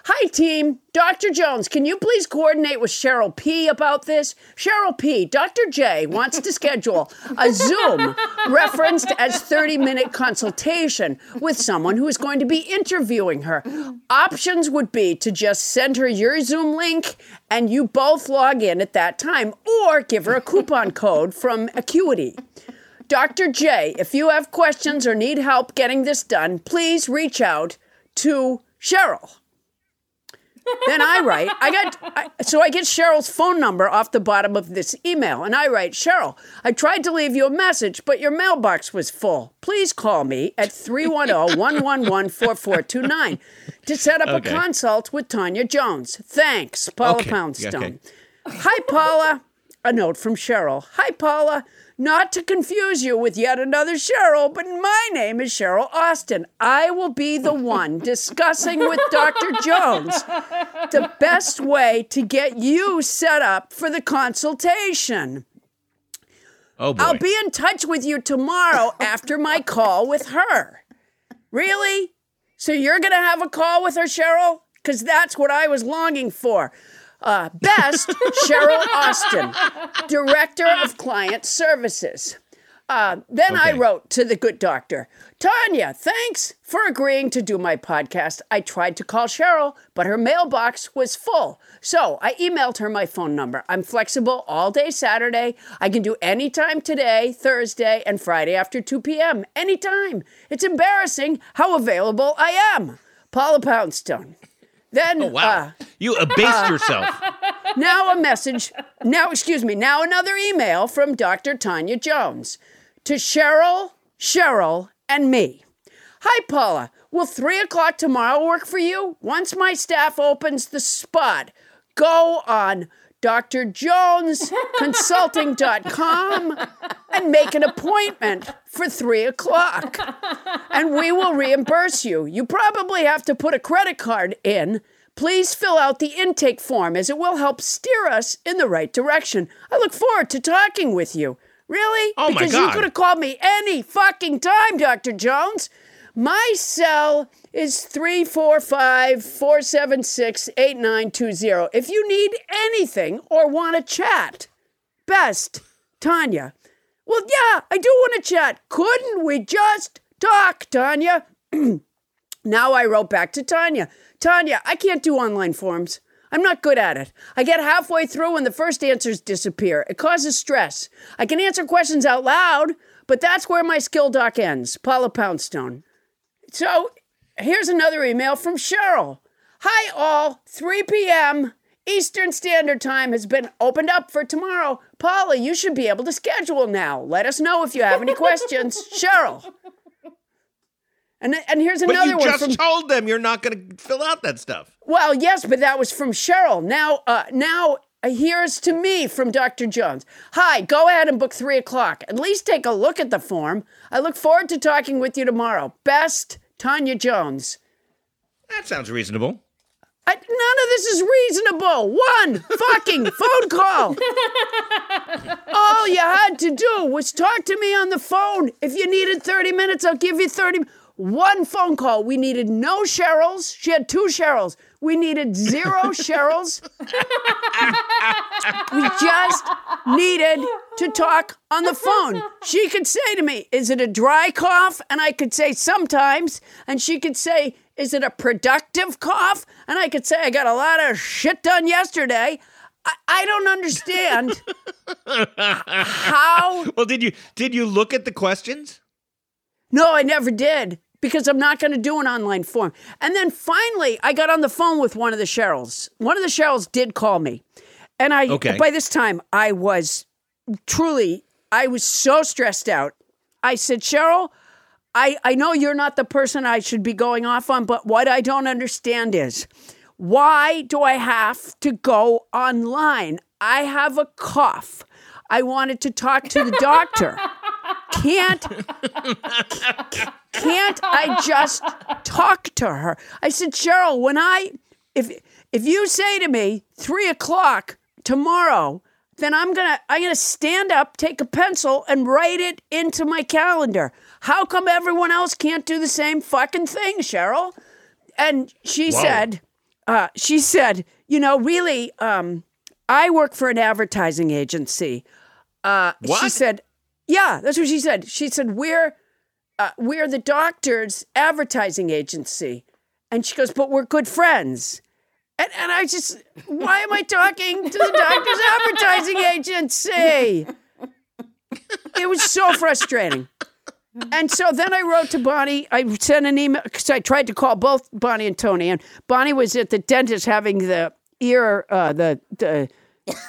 Hi, team. Dr. Jones, can you please coordinate with Cheryl P about this? Cheryl P, Dr. J wants to schedule a Zoom referenced as 30 minute consultation with someone who is going to be interviewing her. Options would be to just send her your Zoom link and you both log in at that time, or give her a coupon code from Acuity. Dr. J, if you have questions or need help getting this done, please reach out to Cheryl. Then I write, I got, I, so I get Cheryl's phone number off the bottom of this email, and I write, Cheryl, I tried to leave you a message, but your mailbox was full. Please call me at 310 111 4429 to set up Okay. a consult with Tanya Jones. Thanks, Paula Okay, Poundstone. okay. Hi, Paula. A note from Cheryl. Hi, Paula. Not to confuse you with yet another Cheryl, but my name is Cheryl Austin. I will be the one discussing with Dr. Jones the best way to get you set up for the consultation. Oh boy. I'll be in touch with you tomorrow after my call with her. Really? So you're going to have a call with her, Cheryl? Because that's what I was longing for. Uh, best, Cheryl Austin, Director of Client Services. Uh, then I wrote to the good doctor, Tanya, thanks for agreeing to do my podcast. I tried to call Cheryl, but her mailbox was full. So I emailed her my phone number. I'm flexible all day Saturday. I can do any time today, Thursday, and Friday after 2 p.m. Anytime. It's embarrassing how available I am. Paula Poundstone. Then, Oh, wow. uh, you abased yourself. now a message. Now, excuse me. Now another email from Dr. Tanya Jones to Cheryl, Cheryl, and me. Hi, Paula. Will three o'clock tomorrow work for you? Once my staff opens the spot, go on drjonesconsulting.com and make an appointment for three o'clock. And we will reimburse you. You probably have to put a credit card in. Please fill out the intake form as it will help steer us in the right direction. I look forward to talking with you. Really? Oh, my because you could have called me any fucking time, Dr. Jones. My cell is 345 476 8920. If you need anything or want to chat, best, Tanya. Well, yeah, I do want to chat. Couldn't we just talk, Tanya? now I wrote back to Tanya. Tanya, I can't do online forms. I'm not good at it. I get halfway through and the first answers disappear. It causes stress. I can answer questions out loud, but that's where my skill doc ends. Paula Poundstone. So here's another email from Cheryl. Hi, all. 3 p.m. Eastern Standard Time has been opened up for tomorrow. Paula, you should be able to schedule now. Let us know if you have any questions. Cheryl. And, and here's another one. But you just from told them you're not going to fill out that stuff. well, yes, but that was from Cheryl. Now, uh, now Here's to me from Dr. Jones. Hi, go ahead and book three o'clock. At least take a look at the form. I look forward to talking with you tomorrow. Best, Tanya Jones. That sounds reasonable. I, none of this is reasonable. One fucking phone call. All you had to do was talk to me on the phone. If you needed 30 minutes, I'll give you 30. One phone call. We needed no Cheryls. She had two Cheryls. We needed zero Cheryls. we just needed to talk on the phone. She could say to me, Is it a dry cough? And I could say, Sometimes. And she could say, Is it a productive cough? And I could say, I got a lot of shit done yesterday. I, I don't understand how. Well, did you did you look at the questions? No, I never did because I'm not going to do an online form. And then finally, I got on the phone with one of the Cheryls. One of the Cheryls did call me. And I, Okay. by this time, I was truly, I was so stressed out. I said, Cheryl, I, I know you're not the person I should be going off on, but what I don't understand is why do I have to go online? I have a cough. I wanted to talk to the doctor. Can't can't I just talk to her? I said, Cheryl, when I if if you say to me three o'clock tomorrow, then I'm gonna I'm gonna stand up, take a pencil, and write it into my calendar. How come everyone else can't do the same fucking thing, Cheryl? And she said, uh, she said, you know, really, um, I work for an advertising agency. Uh, She said, yeah, that's what she said. She said, we're uh, we're the doctor's advertising agency. And she goes, but we're good friends. And, and I just, why am I talking to the doctor's advertising agency? It was so frustrating. And so then I wrote to Bonnie. I sent an email because I tried to call both Bonnie and Toni. And Bonnie was at the dentist having the ear, uh, the, the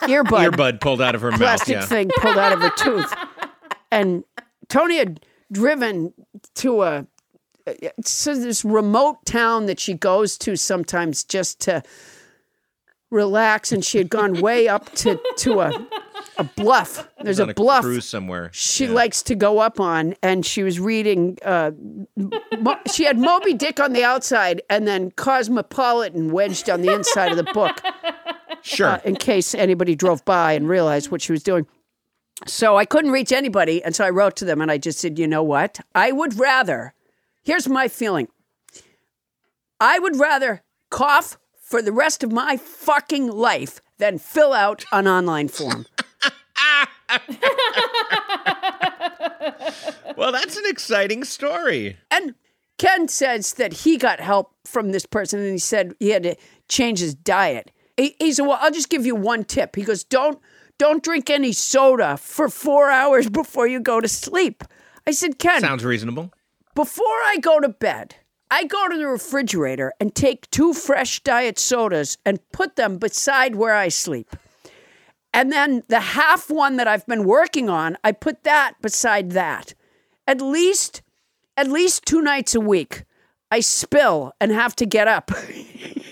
earbud, Earbud pulled out of her mouth. plastic Yeah. thing pulled out of her tooth. And Toni had driven to a so this remote town that she goes to sometimes just to relax, and she had gone way up to to a a bluff. There's on a bluff cruise somewhere. she Yeah. likes to go up on, and she was reading. Uh, Mo- she had Moby Dick on the outside, and then Cosmopolitan wedged on the inside of the book sure. uh, in case anybody drove by and realized what she was doing. So I couldn't reach anybody. And so I wrote to them and I just said, you know what? I would rather, here's my feeling I would rather cough for the rest of my fucking life than fill out an online form. well, that's an exciting story. And Ken says that he got help from this person and he said he had to change his diet. He, he said, Well, I'll just give you one tip. He goes, Don't don't drink any soda for four hours before you go to sleep. I said, Ken, Sounds reasonable. before I go to bed, I go to the refrigerator and take two fresh diet sodas and put them beside where I sleep. And then the half one that I've been working on, I put that beside that. At least at least two nights a week, I spill and have to get up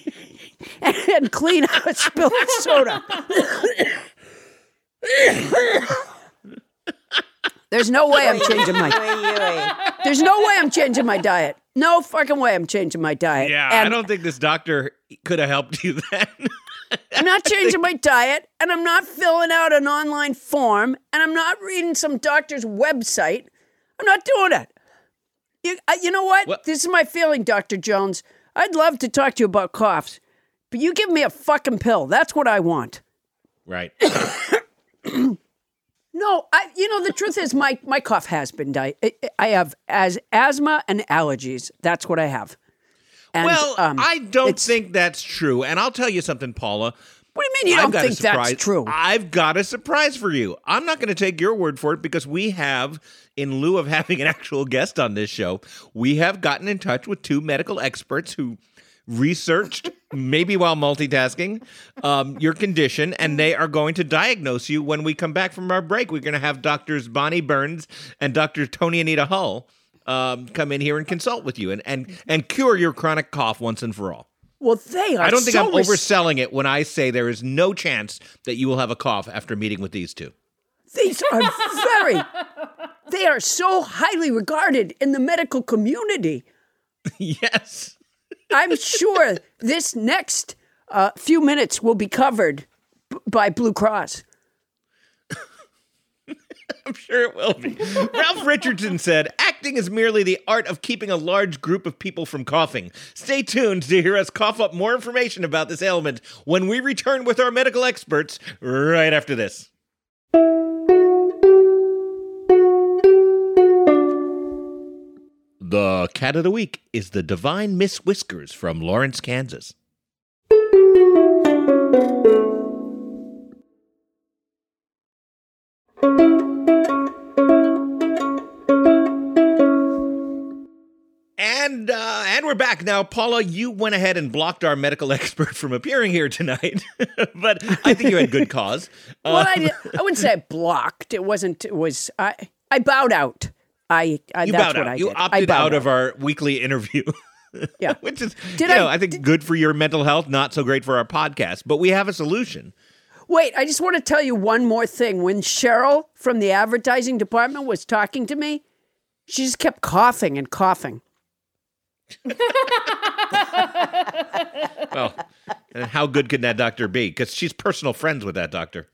and clean out spilled soda. There's no way I'm changing my diet. there's no way I'm changing my diet. No fucking way I'm changing my diet. Yeah, I don't think this doctor could have helped you then. I'm not changing my diet, and I'm not filling out an online form, and I'm not reading some doctor's website. I'm not doing it. You, I, you know what? What? This is my feeling, Dr. Jones. I'd love to talk to you about coughs, but you give me a fucking pill. That's what I want. right. No, I. You know the truth is my my cough has been died. I have as asthma and allergies. That's what I have. And, well, um, I don't think that's true. And I'll tell you something, Paula. What do you mean you I've don't think that's true? I've got a surprise for you. I'm not going to take your word for it because we have, in lieu of having an actual guest on this show, we have gotten in touch with two medical experts who researched, maybe while multitasking, um, your condition, and they are going to diagnose you when we come back from our break. We're going to have doctors Bonnie Burns and Dr. Toni Anita Hull um, come in here and consult with you and, and, and cure your chronic cough once and for all. Well, they are. I don't think so I'm overselling it when I say there is no chance that you will have a cough after meeting with these two. These are very. They are so highly regarded in the medical community. yes. I'm sure this next uh, few minutes will be covered b- by Blue Cross. I'm sure it will be. Ralph Richardson said, acting is merely the art of keeping a large group of people from coughing. Stay tuned to hear us cough up more information about this ailment when we return with our medical experts right after this. The cat of the week is the divine Miss Whiskers from Lawrence, Kansas. And uh, and we're back now, Paula. You went ahead and blocked our medical expert from appearing here tonight, but I think you had good cause. Uh, Well, I, did, I wouldn't say I blocked. It wasn't. It was. I. I bowed out. I. I you that's what out. I you did. I opted bowed out of our weekly interview. Yeah. which is Did you I- know I think good for your mental health, not so great for our podcast. But we have a solution. Wait, I just want to tell you one more thing. When Cheryl from the advertising department was talking to me, she just kept coughing and coughing. Well, and how good can that doctor be? Because she's personal friends with that doctor.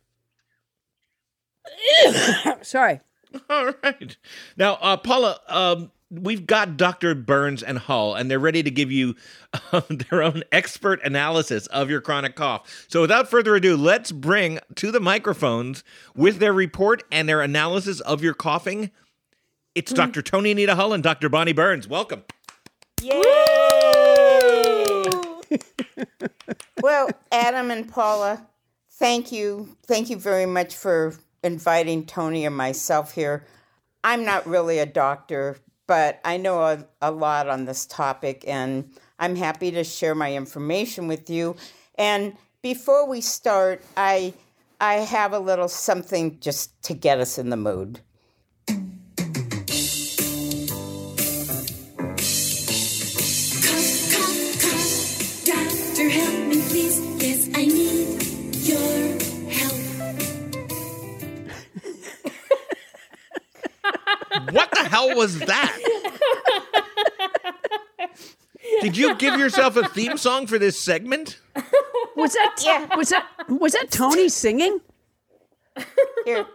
Sorry. All right. Now, uh, Paula, um, we've got Dr. Burns and Hull, and they're ready to give you um, their own expert analysis of your chronic cough. So, without further ado, let's bring to the microphones with their report and their analysis of your coughing. It's Dr. Toni Anita Hull and Dr. Bonnie Burns. Welcome. Yay! well, Adam and Paula, thank you. Thank you very much for inviting Toni and myself here. I'm not really a doctor, but I know a, a lot on this topic, and I'm happy to share my information with you. And before we start, I I have a little something just to get us in the mood. What the hell was that? Did you give yourself a theme song for this segment? Was that? Yeah. Was that? Was that Toni singing? Here.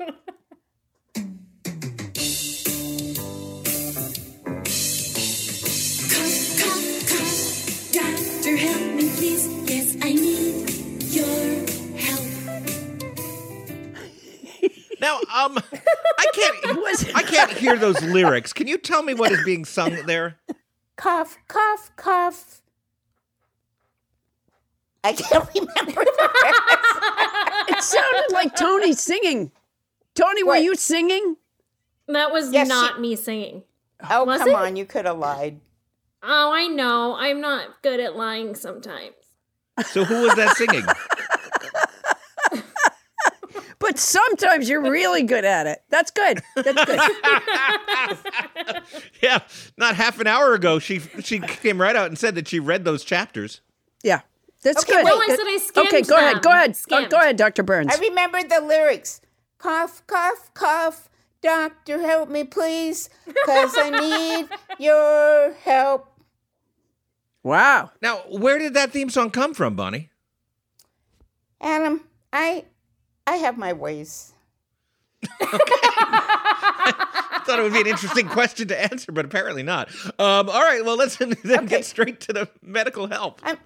Now, um, I can't, Was- I can't hear those lyrics. Can you tell me what is being sung there? cough, cough, cough. I can't remember the rest. It sounded like Toni singing. Toni, were What? you singing? That was Yes, not she- me singing. Oh, Was come it? on, you could have lied. Oh, I know. I'm not good at lying sometimes. So who was that singing? But sometimes you're really good at it. That's good. That's good. Yeah, not half an hour ago, she she came right out and said that she read those chapters. Yeah, that's Okay, good. wait. No, I said I skimmed Okay, go ahead. Go ahead. Go, Skimmed. go ahead, Dr. Burns. I remembered the lyrics. Cough, cough, cough. Doctor, help me, please, because I need your help. wow. Now, where did that theme song come from, Bonnie? Adam, I, I have my ways. I thought it would be an interesting question to answer, but apparently not. Um, all right, well, let's then get straight to the medical help. I'm,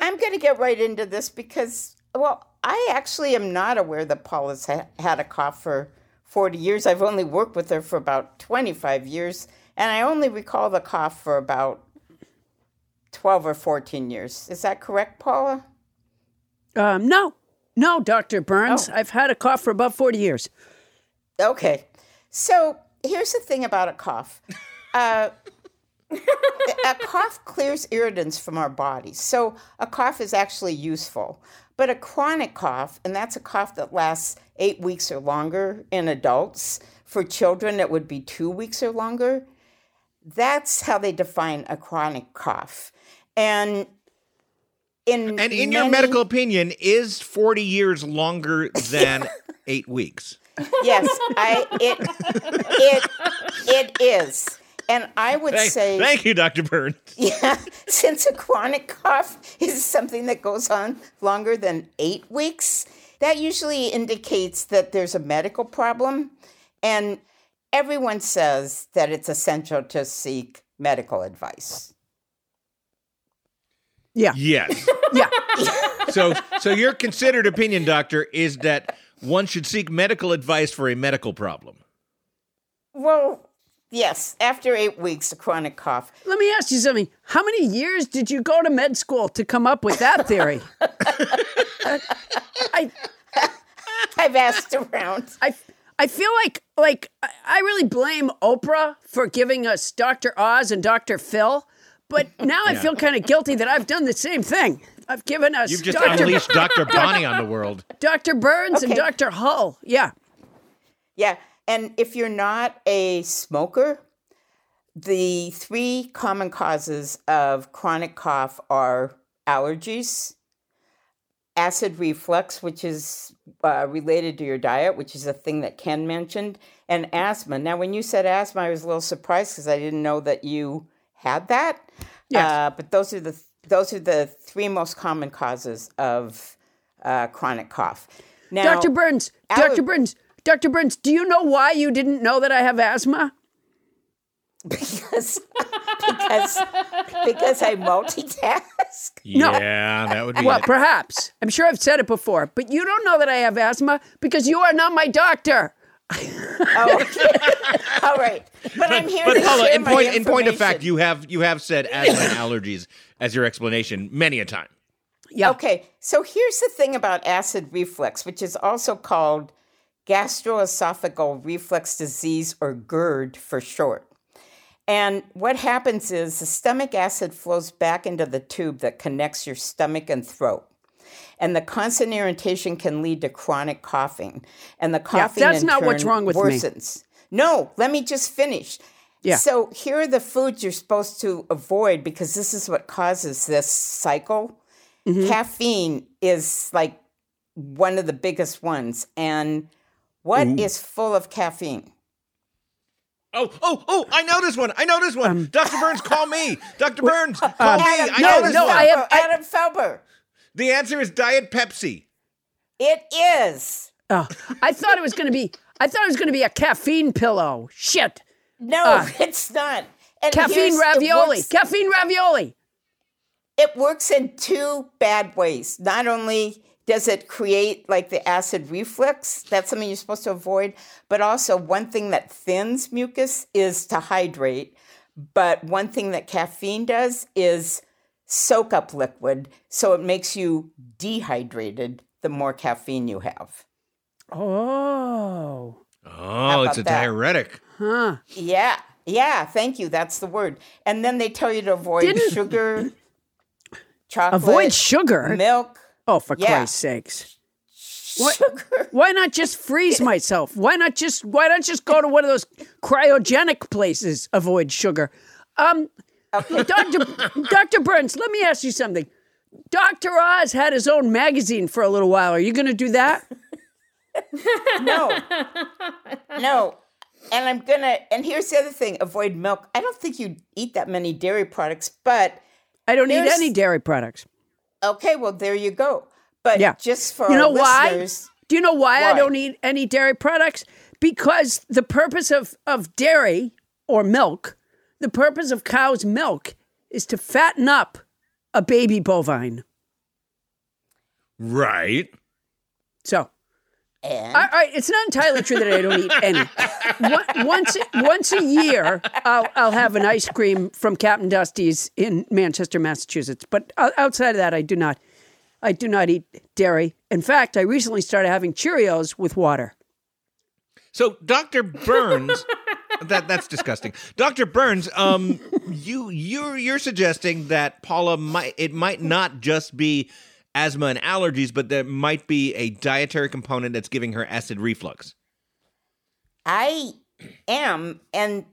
I'm going to get right into this because, well, I actually am not aware that Paul has ha- had a cough for 40 years. I've only worked with her for about 25 years, and I only recall the cough for about 12 or 14 years. Is that correct, Paula? Um, no, no, Dr. Burns. Oh. I've had a cough for about 40 years. Okay. So here's the thing about a cough. Uh, a cough clears irritants from our bodies. So a cough is actually useful. But a chronic cough, and that's a cough that lasts eight weeks or longer in adults. For children, it would be two weeks or longer. That's how they define a chronic cough. And in And in your medical opinion, is 40 years longer than eight weeks? yes, I it it it is, and I would Thank, say thank you, Dr. Burns. Yeah, since a chronic cough is something that goes on longer than eight weeks, that usually indicates that there's a medical problem. And everyone says that it's essential to seek medical advice. Yeah. Yes. Yeah. so, so your considered opinion, doctor, is that one should seek medical advice for a medical problem. Well, yes, after eight weeks, a chronic cough. Let me ask you something. How many years did you go to med school to come up with that theory? I, I've asked around. I, I feel like like I- I really blame Oprah for giving us Dr. Oz and Dr. Phil, but now I feel kind of guilty that I've done the same thing. I've given us You've just Dr. unleashed Dr. Bonnie on the world. Dr. Burns and Okay. Dr. Hull. Yeah. Yeah, and if you're not a smoker, the three common causes of chronic cough are allergies, acid reflux, which is uh, related to your diet, which is a thing that Ken mentioned, and asthma. Now, when you said asthma, I was a little surprised because I didn't know that you had that. Yes. Uh, but those are the those are the three most common causes of uh, chronic cough. Now, Dr. Burns, aller- Dr. Burns, Dr. Burns, do you know why you didn't know that I have asthma? because because because I multitask. Yeah, that would be Well, it. perhaps. I'm sure I've said it before, but you don't know that I have asthma because you are not my doctor. Oh, okay. all right. But I'm here But to Paula, share in my point, in point of fact, you have you have said asthma and allergies as your explanation many a time. Yeah. Okay, so here's the thing about acid reflux, which is also called gastroesophageal reflux disease or GERD for short. And what happens is the stomach acid flows back into the tube that connects your stomach and throat. And the constant irritation can lead to chronic coughing. And the coughing that's in not what's wrong with me. worsens. No, let me just finish. Yeah. So here are the foods you're supposed to avoid because this is what causes this cycle. Mm-hmm. Caffeine is like one of the biggest ones. And what is full of caffeine? Oh, oh, oh! I know this one. I know this one. Dr. Burns, call me. Dr. Burns, call um, me. Adam, I no, know this no, one. I have- I- Adam Felber. The answer is Diet Pepsi. It is. Oh, I thought it was going to be. I thought it was going to be a caffeine pillow. Shit. No, it's not. And Uh, Caffeine ravioli. works- Caffeine ravioli. it works in two bad ways. Not only does it create like the acid reflux, that's something you're supposed to avoid, but also one thing that thins mucus is to hydrate. But one thing that caffeine does is soak up liquid, so it makes you dehydrated the more caffeine you have. Oh. Oh, it's a that? diuretic. Huh. Yeah, yeah, thank you. That's the word. And then they tell you to avoid Didn't- sugar, chocolate, Avoid sugar. milk, Oh, for Yeah. Christ's sakes. What- sugar. Why not just freeze myself? Why not just why not just go to one of those cryogenic places? Avoid sugar. Um Dr. Dr. Burns, let me ask you something. Dr. Oz had his own magazine for a little while. Are you going to do that? No. no. And I'm gonna and here's the other thing, avoid milk. I don't think you eat that many dairy products, but I don't eat any dairy products. okay, well there you go. But Yeah. just for You know our why? listeners, Do you know why, I don't eat any dairy products? Because the purpose of, of dairy or milk, the purpose of cow's milk is to fatten up a baby bovine. Right. So, and all right, it's not entirely true that I don't eat any. Once, once a year, I'll, I'll have an ice cream from Captain Dusty's in Manchester, Massachusetts. But uh, outside of that, I do not. I do not eat dairy. In fact, I recently started having Cheerios with water. So, Dr. Burns, that that's disgusting. Dr. Burns, um, you you're you're suggesting that Paula might it might not just be asthma and allergies, but there might be a dietary component that's giving her acid reflux. I am and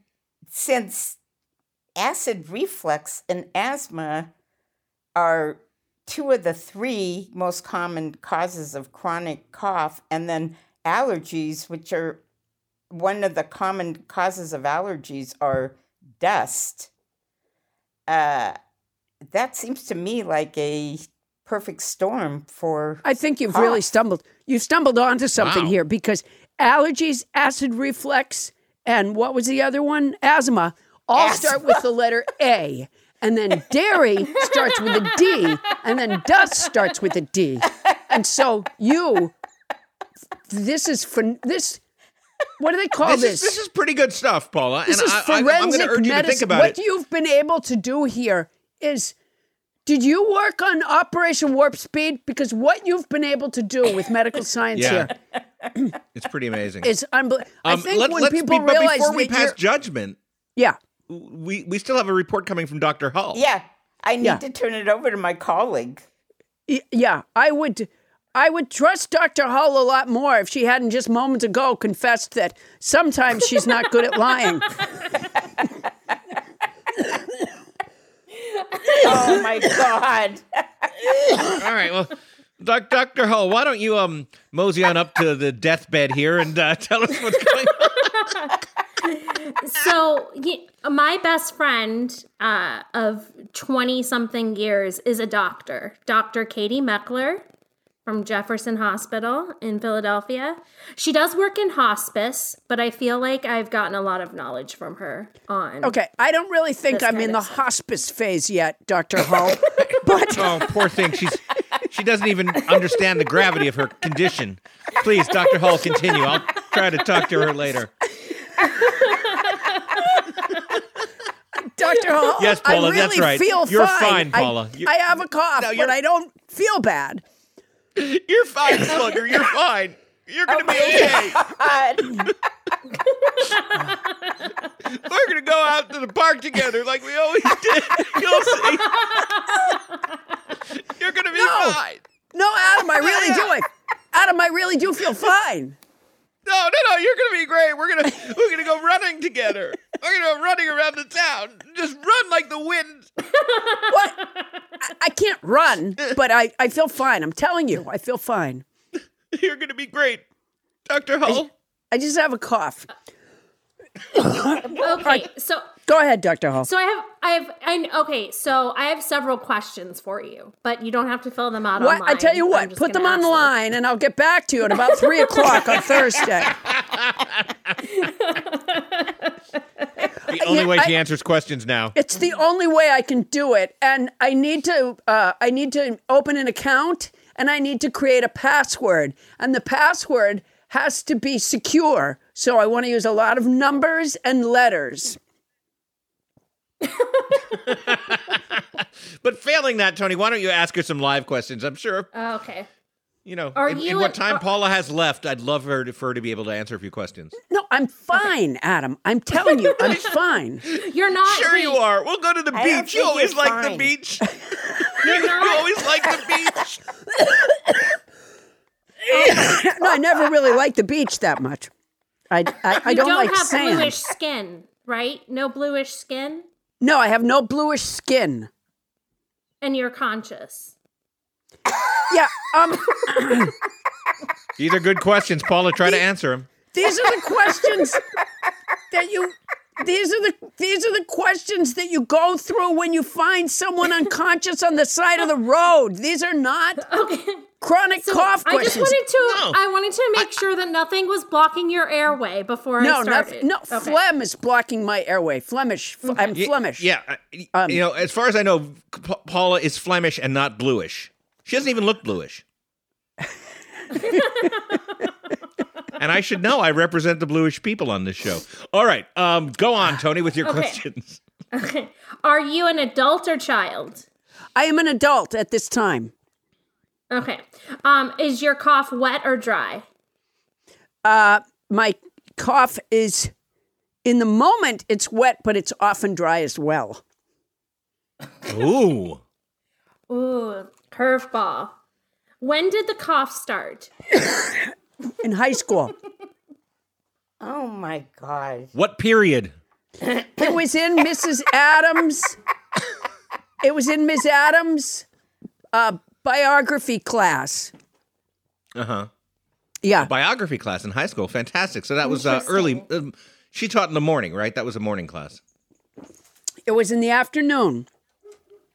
since acid reflux and asthma are two of the three most common causes of chronic cough, and then allergies, which are one of the common causes of allergies, are dust. Uh, that seems to me like a perfect storm for. I think you've really stumbled. You've stumbled onto something Wow. here because allergies, acid reflux, and what was the other one? Asthma. All start with the letter A. And then dairy starts with a D. And then dust starts with a D. And so you, this is for this. What do they call This, this? is this is pretty good stuff, Paula. This and is I, I, I'm forensic going you to medicine. think about what it. you've been able to do here is. Did you work on Operation Warp Speed? Because what you've been able to do with medical science Yeah. here It's pretty amazing. It's unbelievable. I Um, think let- when let's people be, but realize before we pass judgment, yeah, we we still have a report coming from Dr. Hull. Yeah, I need Yeah. to turn it over to my colleague. y- yeah, I would, I would trust Dr. Hull a lot more if she hadn't just moments ago confessed that sometimes she's not good at lying. Oh my God. All right. Well, doc, Dr. Hull, why don't you um mosey on up to the deathbed here and uh, tell us what's going on? so my best friend uh, of 20 something years is a doctor dr katie meckler from jefferson hospital in philadelphia she does work in hospice but i feel like i've gotten a lot of knowledge from her on Okay, I don't really think I'm in the stuff. hospice phase yet, Dr. Hull. but Oh, poor thing. She's she doesn't even understand the gravity of her condition. Please, Dr. Hull, continue. I'll try to talk to her later. Dr. Hull, Yes, Paula, I really that's right. feel You're fine. fine, I- Paula. You- I, have a cough, No, but I don't feel bad. You're fine, Slugger. You're fine. You're gonna be okay. We're gonna go out to the park together like we always did. You'll see. You're gonna be No. fine. No, Adam, I really do. I, Adam, I really do feel fine. No, no, no. You're gonna be great. We're gonna we're gonna go running together. We're gonna go running around the town. Just run like the wind. What? I, I can't run, but I, I feel fine. I'm telling you, I feel fine. You're gonna be great, Doctor Hull. I just have a cough. okay so Go ahead, Dr. Hull. so i have i have I, okay so i have several questions for you but you don't have to fill them out What? online I tell you what, put them gonna on the ask line and I'll get back to you at about three o'clock on Thursday. The only yeah, way she I- answers questions now. It's the only way I can do it, and I need to. Uh, I need to open an account, and I need to create a password, and the password has to be secure. So I want to use a lot of numbers and letters. But failing that, Toni, why don't you ask her some live questions? I'm sure, oh, okay you know, Are in, in what an- time are- Paula has left, I'd love her to, for her to be able to answer a few questions. No, I'm fine, Adam. I'm telling you, I'm fine. you're not Sure, wait, you are. We'll go to the I beach. You always you're like the beach. you're you always like the beach. No, I never really liked the beach that much. I I, I don't, don't like have sand. bluish skin right no bluish skin No, I have no bluish skin. and you're conscious Yeah, um, These are good questions, Paula. Try to answer them. these are the questions that you. These are the these are the questions that you go through when you find someone unconscious on the side of the road. These are not okay chronic So cough I just wanted to No. I wanted to make sure that nothing was blocking your airway before no, I started. nothing, no, Okay. phlegm is blocking my airway. Flemish. F- I'm Flemish. Yeah, y- Um, you know, as far as I know, Pa- Paula is Flemish and not bluish. She doesn't even look bluish. and I should know. I represent the bluish people on this show. All right, um, go on, Toni, with your Okay. questions. Okay. Are you an adult or child? I am an adult at this time. Okay. Um, is your cough wet or dry? Uh, my cough is, in the moment, it's wet, but it's often dry as well. Ooh. Ooh, curveball. When did the cough start? In high school, Oh my God. What period? it was in Mrs. Adams. It was in Miss Adams' uh, biography class. Uh huh. Yeah. Biography class in high school. Fantastic. So that was uh, early. Um, she taught in the morning, right? That was a morning class. It was in the afternoon.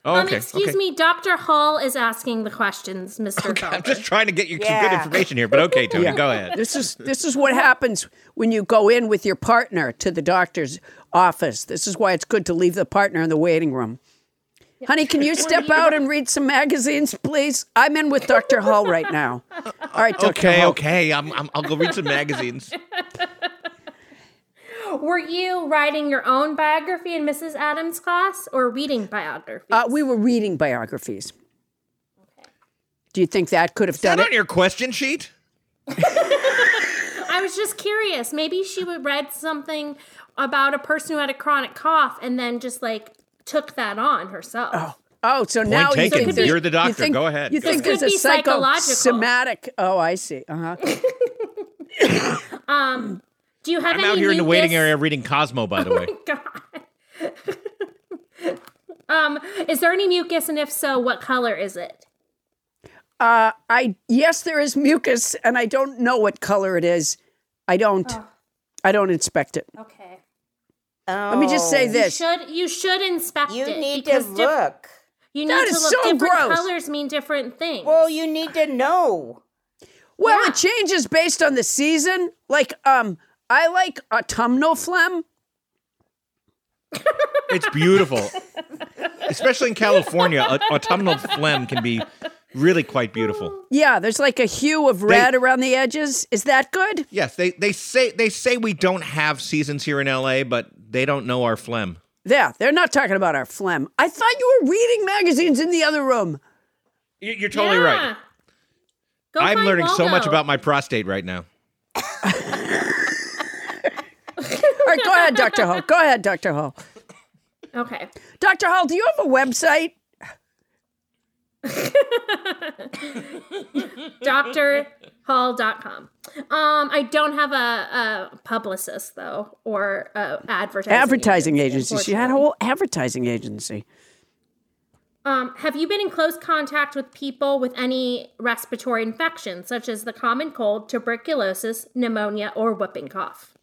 Oh, Um, okay. excuse okay. me, Dr. Hull is asking the questions, Mr. Okay, I'm just trying to get you some good information here, but okay, Toni, go ahead. This is this is what happens when you go in with your partner to the doctor's office. This is why it's good to leave the partner in the waiting room. Honey, can you step out and read some magazines, please? I'm in with Dr. Hull right now. All right, Dr. Okay, Hull. okay. I'm, I'm, I'll go read some magazines. Were you writing your own biography in Mrs. Adams' class or reading biographies? Uh, we were reading biographies. Do you think that could have Is that done on your question sheet? I was just curious. Maybe she would read something about a person who had a chronic cough and then just like took that on herself. Oh, Oh, so now you taken. think there's- You're the you doctor. think- Go ahead. You think ahead. there's a Could be psychological. psychosomatic? Oh, I see. Uh huh. Um, do you have I'm any out here in the waiting area reading Cosmo, by the way. God. um, is there any mucus, and if so, what color is it? Uh, I yes, there is mucus, and I don't know what color it is. I don't. I don't inspect it. Okay. Let me just say Oh, You this. should you should inspect You it need to because diff- look. you need That to is look. so different gross. colors mean different things. Well, you need to know. Well, Yeah. it changes based on the season. Like, um, I like autumnal phlegm. It's beautiful. Especially in California, a- autumnal phlegm can be really quite beautiful. Yeah, there's like a hue of red around the edges. Is that good? Yes, they, they say they say we don't have seasons here in LA, but they don't know our phlegm. Yeah, they're not talking about our phlegm. I thought you were reading magazines in the other room. You- You're totally Yeah. right. Go I'm find learning so much Waldo. about my prostate right now. All right, go ahead, Dr. Hull. Go ahead, Dr. Hull. Okay. Dr. Hull, do you have a website? drhall.com. Um, I don't have a, a publicist though, or a advertising Advertising agency. She had a whole advertising agency. Um, have you been in close contact with people with any respiratory infections, such as the common cold, tuberculosis, pneumonia, or whooping cough?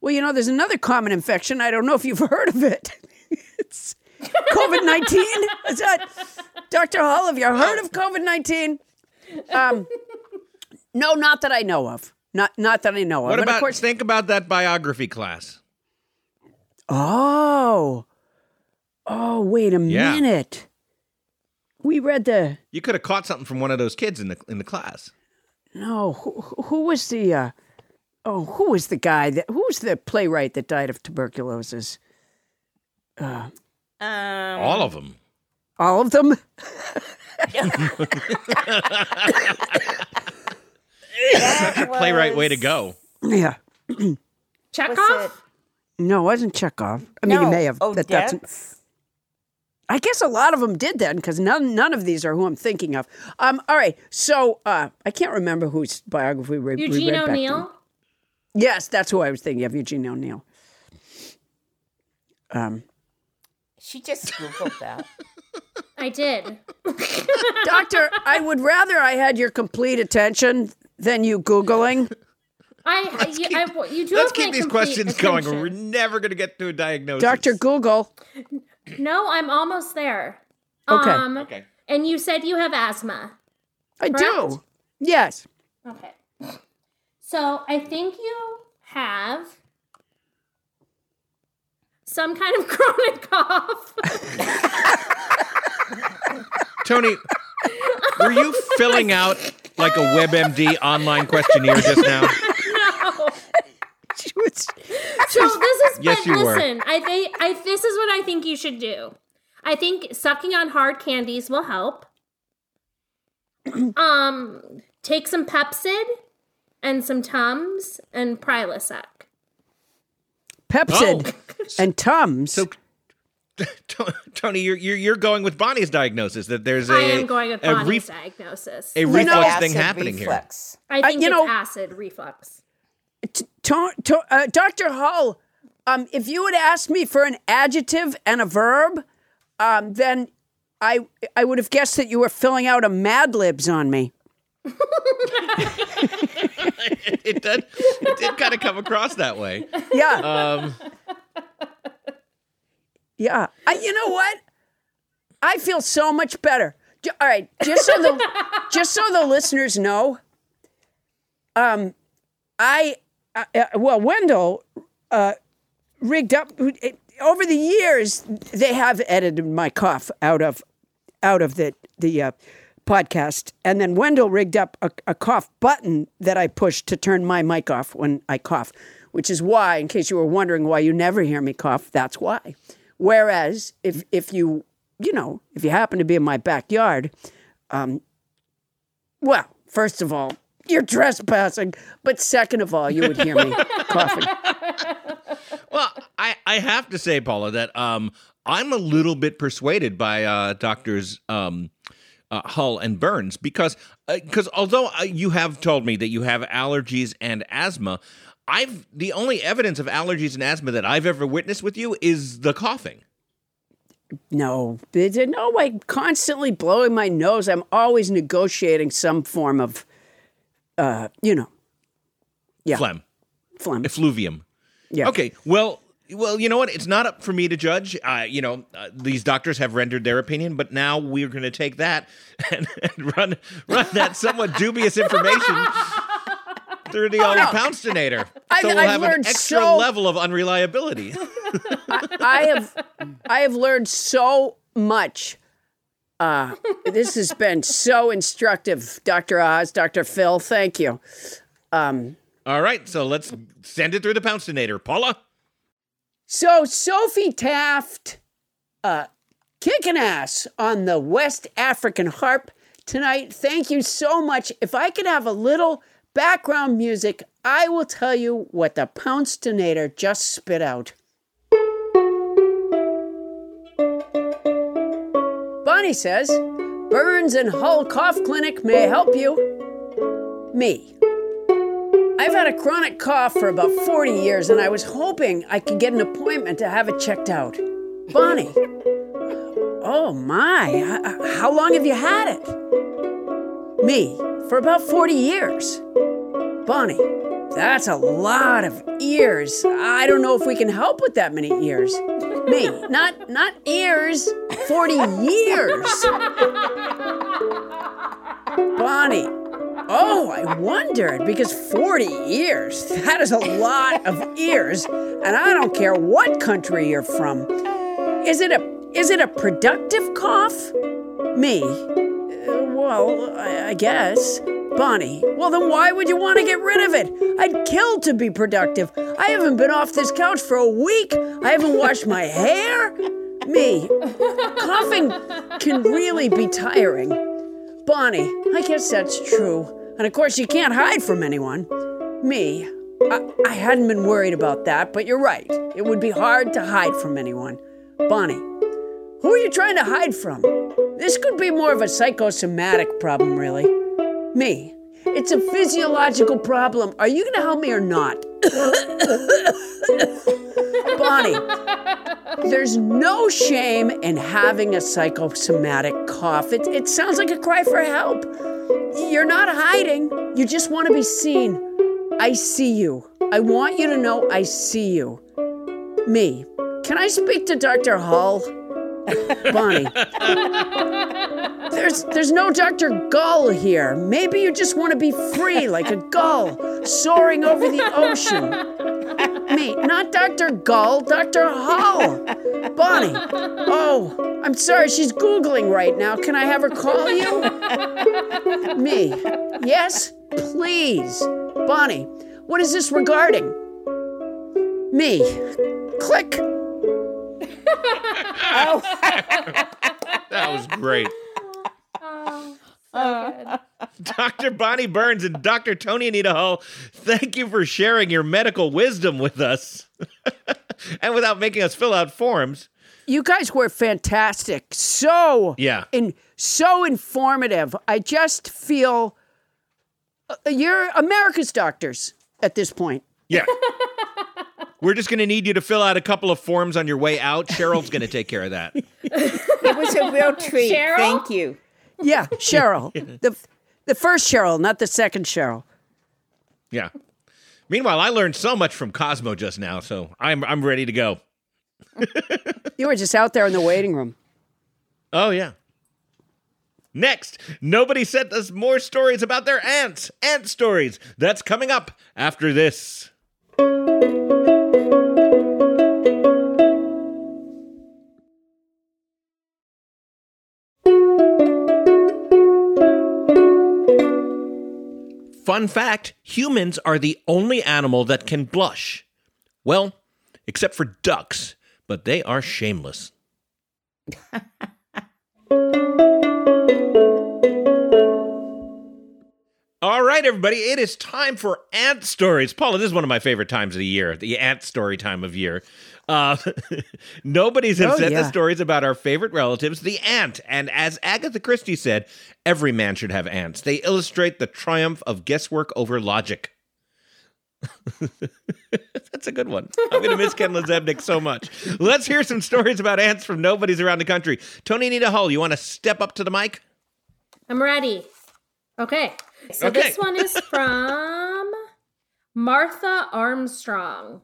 Well, you know, there's another common infection. I don't know if you've heard of it. it's COVID 19. Is that, Dr. Hull, have you heard of COVID 19? Um, no, not that I know of. Not, not that I know of. What And about of course, think about that biography class? oh, oh, wait a Yeah. minute. We read the, You could have caught something from one of those kids in the in the class. no, who, who was the, uh, oh, who was the guy that, who was the playwright that died of tuberculosis? Um, All of them. All of them? that playwright way to go. Yeah. Chekhov? No, it wasn't Chekhov. I mean, he No. may have. Oh, that, that's, Dents? I guess a lot of them did then, because none none of these are who I'm thinking of. Um, all right, so uh, I can't remember whose biography we, we Eugene read back then. O'Neill? Yes, that's who I was thinking of, Eugene O'Neill. Um, She just googled that. I did. Doctor, I would rather I had your complete attention than you googling. I, you, I, you do Let's have my keep these complete questions going, we're never going to get to a diagnosis. Doctor Google. No, I'm almost there. Okay. Um, Okay. And you said you have asthma. I Correct? do. Yes. Okay. So I think you have some kind of chronic cough. Toni, were you filling out like a WebMD online questionnaire just now? no. So this is Yes, but you were. I think I this is what I think you should do. I think sucking on hard candies will help. um take some Pepcid and some Tums and Prilosec. Pepcid and Tums. So, Toni, you're, you're you're going with Bonnie's diagnosis that there's a I am going with a, Bonnie's ref- diagnosis. a know- reflux thing happening reflux. I think you it's know- acid reflux. T- to- to- uh, Dr. Hull, um, if you would ask me for an adjective and a verb, um, then I I would have guessed that you were filling out a Mad Libs on me. it did. It did kind of come across that way. Yeah, Um, yeah. I, you know what? I feel so much better. J- All right, just so the just so the listeners know, um, I uh, uh, well Wendell uh, rigged up over the years. They have edited my cough out of out of the the uh, podcast, and then Wendell rigged up a, a cough button that I push to turn my mic off when I cough, which is why, in case you were wondering why you never hear me cough, that's why. Whereas if if you you know if you happen to be in my backyard, um, well, first of all. You're trespassing, but second of all, you would hear me coughing. well, I, I have to say, Paula, that um, I'm a little bit persuaded by uh, doctors um, uh, Hull and Burns because because although uh, you have told me that you have allergies and asthma, I've the only evidence of allergies and asthma that I've ever witnessed with you is the coughing. No, there's no way. Constantly blowing my nose. I'm always negotiating some form of, uh, you know, yeah, Phlegm, phlegm. effluvium. Yeah. Okay. Well, well, you know what? It's not up for me to judge. Uh, you know, uh, these doctors have rendered their opinion, but now we're going to take that and, and run run that somewhat dubious information through the Ollie Poundstonator. I've- so we'll I've have an extra so- level of unreliability. I have, I have learned so much. Uh, this has been so instructive, Dr. Oz, Dr. Phil. Thank you. Um, All right, so let's send it through the Poundstonator. Paula? So Sophie Taft, uh, kicking ass on the West African harp tonight. Thank you so much. If I could have a little background music, I will tell you what the Poundstonator just spit out. Bonnie says, Burns and Hull Cough Clinic may help you. Me. I've had a chronic cough for about 40 years, and I was hoping I could get an appointment to have it checked out. Bonnie. Oh my, how long have you had it? Me, for about 40 years. Bonnie, that's a lot of ears. I don't know if we can help with that many ears. Me, not not ears, 40 years. Bonnie, Oh, I wondered because 40 years, that is a lot of ears, and I don't care what country you're from. Is it a is it a productive cough? Me? Uh, well, I, I guess. Bonnie, well then why would you want to get rid of it? I'd kill to be productive. I haven't been off this couch for a week. I haven't washed my hair. Me, coughing can really be tiring. Bonnie, I guess that's true. And of course, you can't hide from anyone. Me, I, I hadn't been worried about that, but you're right. It would be hard to hide from anyone. Bonnie, who are you trying to hide from? This could be more of a psychosomatic problem, really. Me, it's a physiological problem. Are you going to help me or not? Bonnie, there's no shame in having a psychosomatic cough. It, it sounds like a cry for help. You're not hiding, you just want to be seen. I see you. I want you to know I see you. Me. Can I speak to Dr. Hull? Bonnie. There's there's no Dr. Gull here. Maybe you just want to be free like a gull soaring over the ocean. Me, not Dr. Gull, Dr. Hull. Bonnie. Oh, I'm sorry, she's Googling right now. Can I have her call you? Me. Yes, please. Bonnie, what is this regarding? Me. Click. oh. That was great. Oh, so good. Dr. Bonnie Burns and Dr. Toni Anita Hull, thank you for sharing your medical wisdom with us and without making us fill out forms. You guys were fantastic. So Yeah. in so informative. I just feel uh, you're America's doctors at this point. Yeah. We're just going to need you to fill out a couple of forms on your way out. Cheryl's going to take care of that. It was a real treat. Cheryl? Thank you. Yeah, Cheryl. the the first Cheryl, not the second Cheryl. Yeah. Meanwhile, I learned so much from Cosmo just now, so I'm I'm ready to go. You were just out there in the waiting room. Oh yeah. Next, nobody sent us more stories about their ants. Ant stories. That's coming up after this. Fun fact humans are the only animal that can blush. Well, except for ducks, but they are shameless. All right, everybody, it is time for ant stories. Paula, this is one of my favorite times of the year, the ant story time of year. Uh, nobody's have Oh, sent yeah. us stories about our favorite relatives, the ant. And as Agatha Christie said, every man should have ants. They illustrate the triumph of guesswork over logic. That's a good one. I'm going to miss Ken LaZebnik so much. Let's hear some stories about ants from nobodies around the country. Toni Anita Hull, you want to step up to the mic? I'm ready. Okay. So Okay. this one is from Martha Armstrong.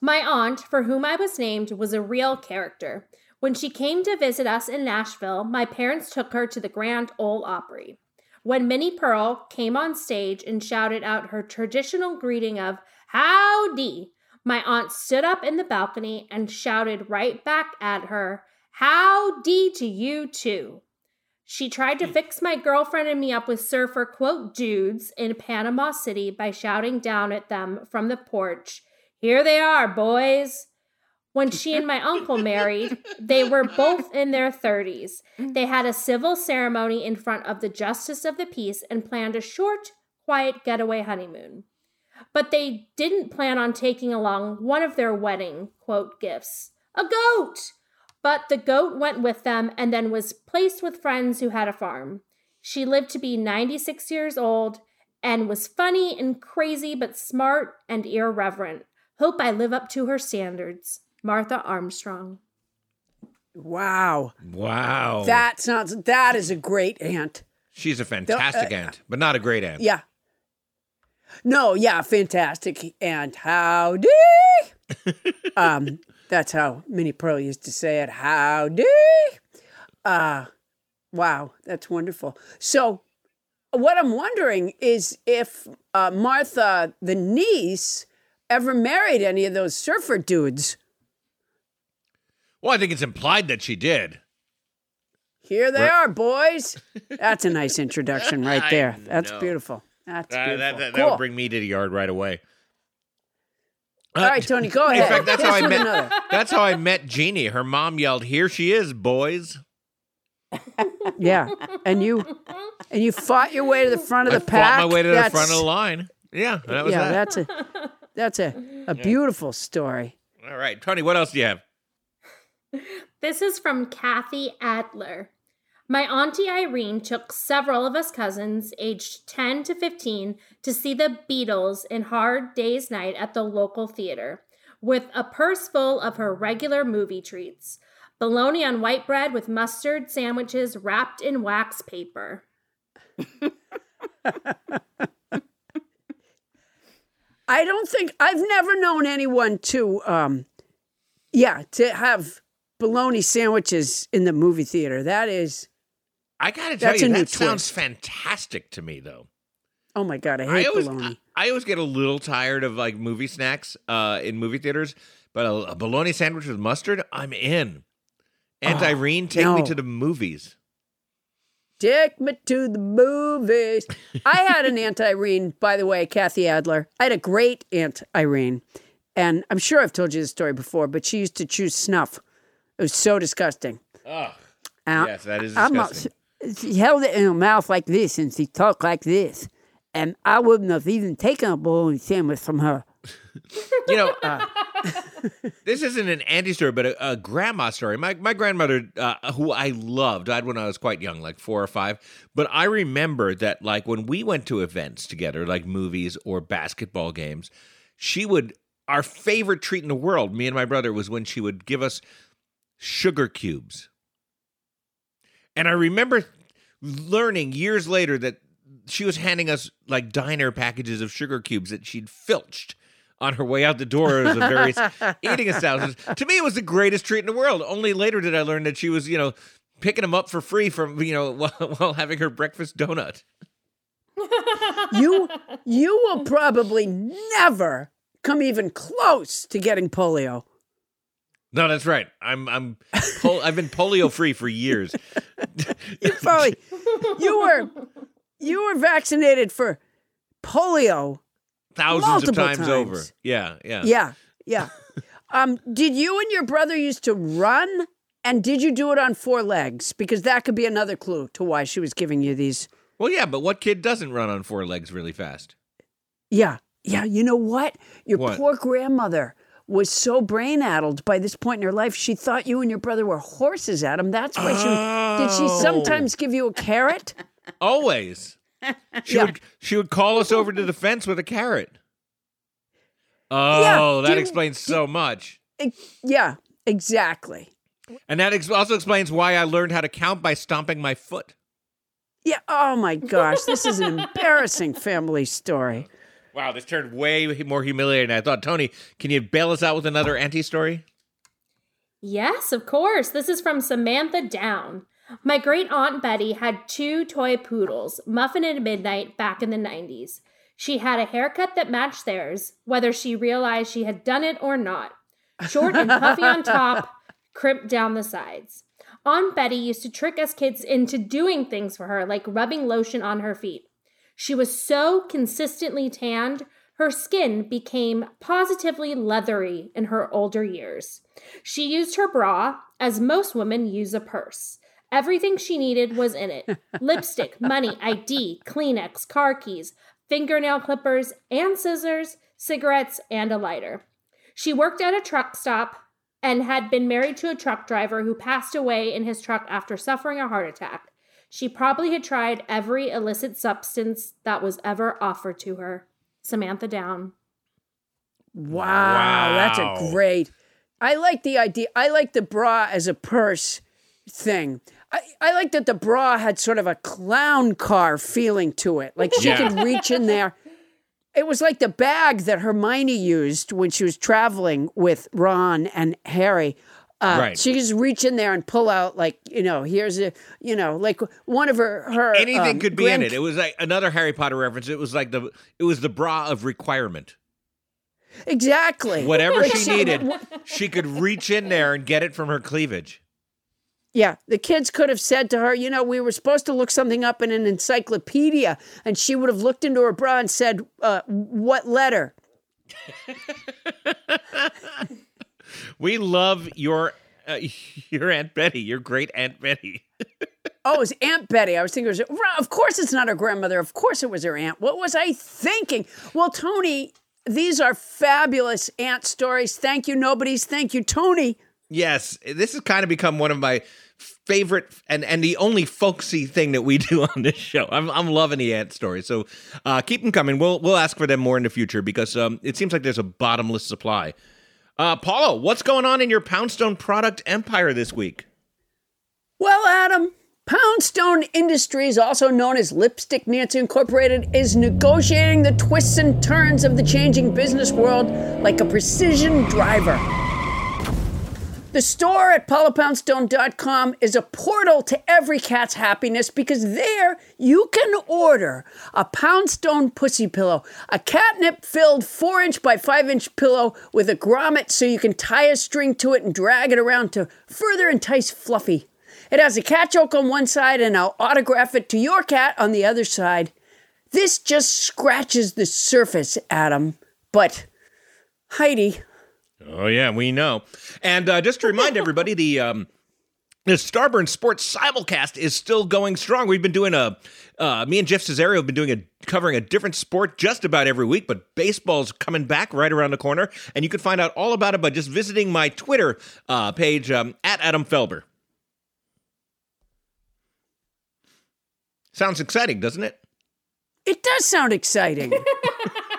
My aunt, for whom I was named, was a real character. When she came to visit us in Nashville, my parents took her to the Grand Ole Opry. When Minnie Pearl came on stage and shouted out her traditional greeting of Howdy, my aunt stood up in the balcony and shouted right back at her, Howdy to you too. She tried to hmm. fix my girlfriend and me up with surfer quote dudes in Panama City by shouting down at them from the porch, Here they are, boys. When she and my uncle married, they were both in their 30s. Hmm. They had a civil ceremony in front of the Justice of the Peace and planned a short, quiet getaway honeymoon. But they didn't plan on taking along one of their wedding quote gifts a goat. But the goat went with them and then was placed with friends who had a farm. She lived to be 96 years old and was funny and crazy, but smart and irreverent. Hope I live up to her standards. Martha Armstrong. Wow. Wow. That sounds that is a great aunt. She's a fantastic uh, ant, but not a great aunt. Yeah. No, yeah, fantastic. And howdy. um, that's how Minnie Pearl used to say it. Howdy. Uh wow, that's wonderful. So what I'm wondering is if uh, Martha, the niece, ever married any of those surfer dudes. Well, I think it's implied that she did. Here they are, boys. That's a nice introduction right there. That's know. beautiful. That's Uh, beautiful. that, that, that cool. would bring me to the yard right away. Uh, All right, Toni, go ahead. In fact, that's how I met. another. That's how I met Jeannie. Her mom yelled, "Here she is, boys!" Yeah, and you and you fought your way to the front of I the pack. fought my way to the front of the line. Yeah, that was yeah, that. that's a that's a a beautiful story. All right, Toni. What else do you have? This is from Kathy Adler. My auntie Irene took several of us cousins, aged 10 to 15, to see the Beatles in Hard Day's Night at the local theater, with a purse full of her regular movie treats bologna on white bread with mustard sandwiches wrapped in wax paper. I don't think I've never known anyone to um yeah, to have bologna sandwiches in the movie theater. That is I gotta tell That's you, that sounds twist. fantastic to me, though. oh my god, I I hate always, bologna. I, I always get a little tired of like movie snacks uh, in movie theaters, but a, a bologna sandwich with mustard, I'm in. Aunt Oh, Irene, take me to the movies. Take me to the movies. I had an Aunt Irene, by the way, Kathy Adler. I had a great Aunt Irene. And I'm sure I've told you this story before, but she used to chew snuff. It was so disgusting. Oh, And yes, that is disgusting. She held it in her mouth like this and she talked like this. And I wouldn't have even taken a bologna sandwich from her. You know, this isn't an Andy story, but a, a grandma story. My my grandmother, uh, who I loved, died when I was quite young, like four or five. But I remember that, like when we went to events together, like movies or basketball games, she would our favorite treat in the world, me and my brother, was when she would give us sugar cubes. And I remember learning years later that she was handing us like diner packages of sugar cubes that she'd filched on her way out the door of the various eating establishments. To me, it was the greatest treat in the world. Only later did I learn that she was, you know, picking them up for free from, you know, while, while having her breakfast donut. You you will probably never come even close to getting polio. No, that's right. I'm I'm pol- I've been polio free for years. You probably you were you were vaccinated for polio. Thousands of times, times. over. Yeah, yeah. Yeah, yeah. um, did you and your brother used to run? And did you do it on four legs? Because that could be another clue to why she was giving you these. Well, yeah, but what kid doesn't run on four legs really fast? Yeah, yeah. You know what? Your What? poor grandmother was so brain addled by this point in her life. She thought you and your brother were horses, Adam. That's why she did. She Oh. sometimes give you a carrot? Always. She Yeah. would she would call us over to the fence with a carrot. Oh, Yeah, that do- explains so much. E- yeah, exactly. And that ex- also explains why I learned how to count by stomping my foot. Yeah. Oh my gosh, this is an embarrassing family story. Wow, this turned way more humiliating than I thought. Toni, can you bail us out with another anti story? Yes, of course. This is from Samantha Down. My great aunt Betty had two toy poodles, Muffin and Midnight, back in the 90s. She had a haircut that matched theirs, whether she realized she had done it or not. Short and puffy on top, crimped down the sides. Aunt Betty used to trick us kids into doing things for her, like rubbing lotion on her feet. She was so consistently tanned, her skin became positively leathery in her older years. She used her bra, as most women use a purse. Everything she needed was in it lipstick, money, ID, Kleenex, car keys, fingernail clippers, and scissors, cigarettes, and a lighter. She worked at a truck stop and had been married to a truck driver who passed away in his truck after suffering a heart attack. She probably had tried every illicit substance that was ever offered to her. Samantha Down. Wow, that's a great. I like the idea. I like the bra as a purse thing. I, I like that the bra had sort of a clown car feeling to it. Like she Yeah. could reach in there. It was like the bag that Hermione used when she was traveling with Ron and Harry. Uh, Right. She just reach in there and pull out, like, you know, here's a, you know, like one of her. her Anything um, could be in it. It was like another Harry Potter reference. It was like the it was the bra of requirement. Exactly. Whatever she needed, she could reach in there and get it from her cleavage. Yeah, the kids could have said to her, you know, we were supposed to look something up in an encyclopedia, and she would have looked into her bra and said, uh, "What letter?" We love your uh, your Aunt Betty, your great Aunt Betty. Oh, it was Aunt Betty. I was thinking, it was, of course, it's not her grandmother. Of course, it was her aunt. What was I thinking? Well, Toni, these are fabulous aunt stories. Thank you, nobody's. Thank you, Toni. Yes, this has kind of become one of my favorite and and the only folksy thing that we do on this show. I'm I'm loving the ant stories. So uh, keep them coming. We'll we'll ask for them more in the future because um, it seems like there's a bottomless supply. Uh, Paula, what's going on in your Poundstone product empire this week? Well, Adam, Poundstone Industries, also known as Lipstick Nancy Incorporated, is negotiating the twists and turns of the changing business world like a precision driver. The store at paulapoundstone.com is a portal to every cat's happiness because there you can order a Poundstone pussy pillow, a catnip filled 4 inch by 5 inch pillow with a grommet so you can tie a string to it and drag it around to further entice Fluffy. It has a cat joke on one side and I'll autograph it to your cat on the other side. This just scratches the surface, Adam. But, Heidi, Oh yeah, we know. And uh, just to remind everybody, the um, the Starburn Sports simulcast is still going strong. We've been doing a uh, me and Jeff Cesario have been doing a covering a different sport just about every week, but baseball's coming back right around the corner, and you can find out all about it by just visiting my Twitter uh, page um, at Adam Felber. Sounds exciting, doesn't it? it does sound exciting.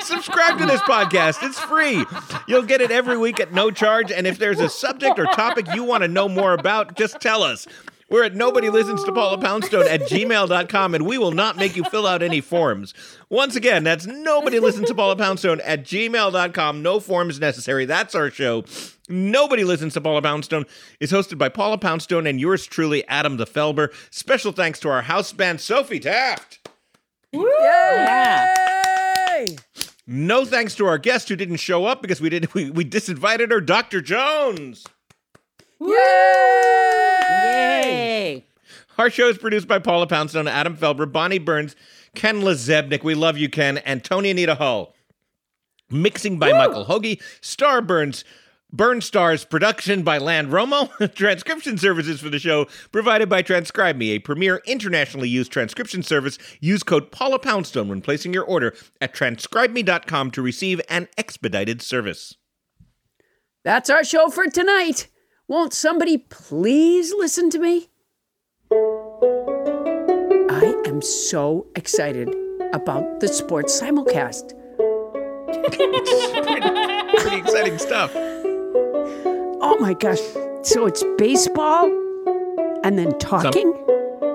Subscribe to this podcast. It's free. You'll get it every week at no charge. And if there's a subject or topic you want to know more about, just tell us. We're at nobody listens to Paula Poundstone at gmail.com, and we will not make you fill out any forms. Once again, that's nobody listens to Paula Poundstone at gmail.com. No forms necessary. That's our show. Nobody listens to Paula Poundstone is hosted by Paula Poundstone and yours truly, Adam the Felber. Special thanks to our house band, Sophie Taft. Yay! No thanks to our guest who didn't show up because we did we, we disinvited her, Dr. Jones. Yay! Our show is produced by Paula Poundstone, Adam Felber, Bonnie Burns, Ken LaZebnik. We love you, Ken, and Toni Anita Hull. Mixing by Michael Hoagie. Star Burns. Burn Stars production by Land Romo. transcription services for the show provided by Transcribe Me, a premier internationally used transcription service. Use code Paula Poundstone when placing your order at transcribeme.com to receive an expedited service. That's our show for tonight. Won't somebody please listen to me? I am so excited about the sports simulcast. Pretty exciting stuff. Oh my gosh. So it's baseball and then talking?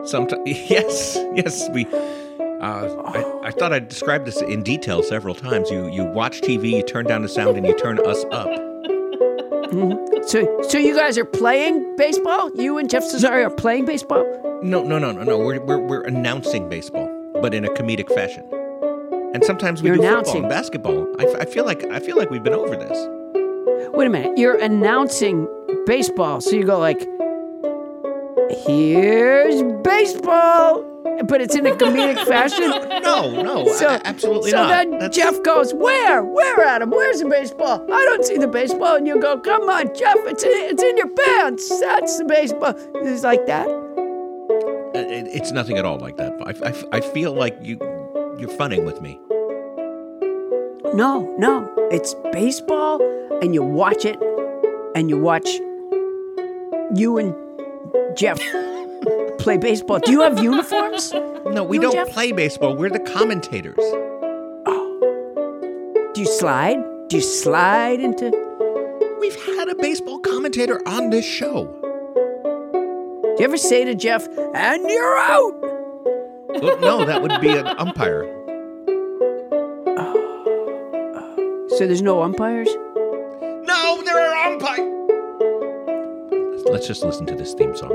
Sometimes, yes, yes, we. Uh, I, I thought I'd describe this in detail several times. You you watch TV, you turn down the sound, and you turn us up. So so you guys are playing baseball? You and Jeff Cesario are playing baseball? No, no, no, no, no. We're we're, we're announcing baseball, but in a comedic fashion. And sometimes we You're do football and basketball. I, f- I feel like I feel like we've been over this. Wait a minute. You're announcing baseball. So you go like Here's baseball. But it's in a comedic fashion. No, no, So, a- absolutely so not. then That's- Jeff goes, Where? Where, Adam? Where's the baseball? I don't see the baseball. And you go, Come on, Jeff, it's in, it's in your pants. That's the baseball. It's like that. uh, it- it's nothing at all like that. I, I, I feel like you you're funning with me. No, no. It's baseball, and you watch it, and you watch you and Jeff play baseball. Do you have uniforms? No, we You don't play baseball. We're the commentators. Oh. Do you slide? Do you slide into. We've had a baseball commentator on this show. Do you ever say to Jeff, and you're out? Well, no, that would be an umpire. So there's no umpires? No, there are umpires. Let's just listen to this theme song.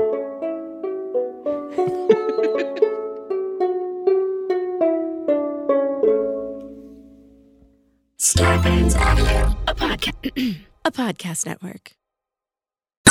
Starburns Audio, a podcast, a podcast network.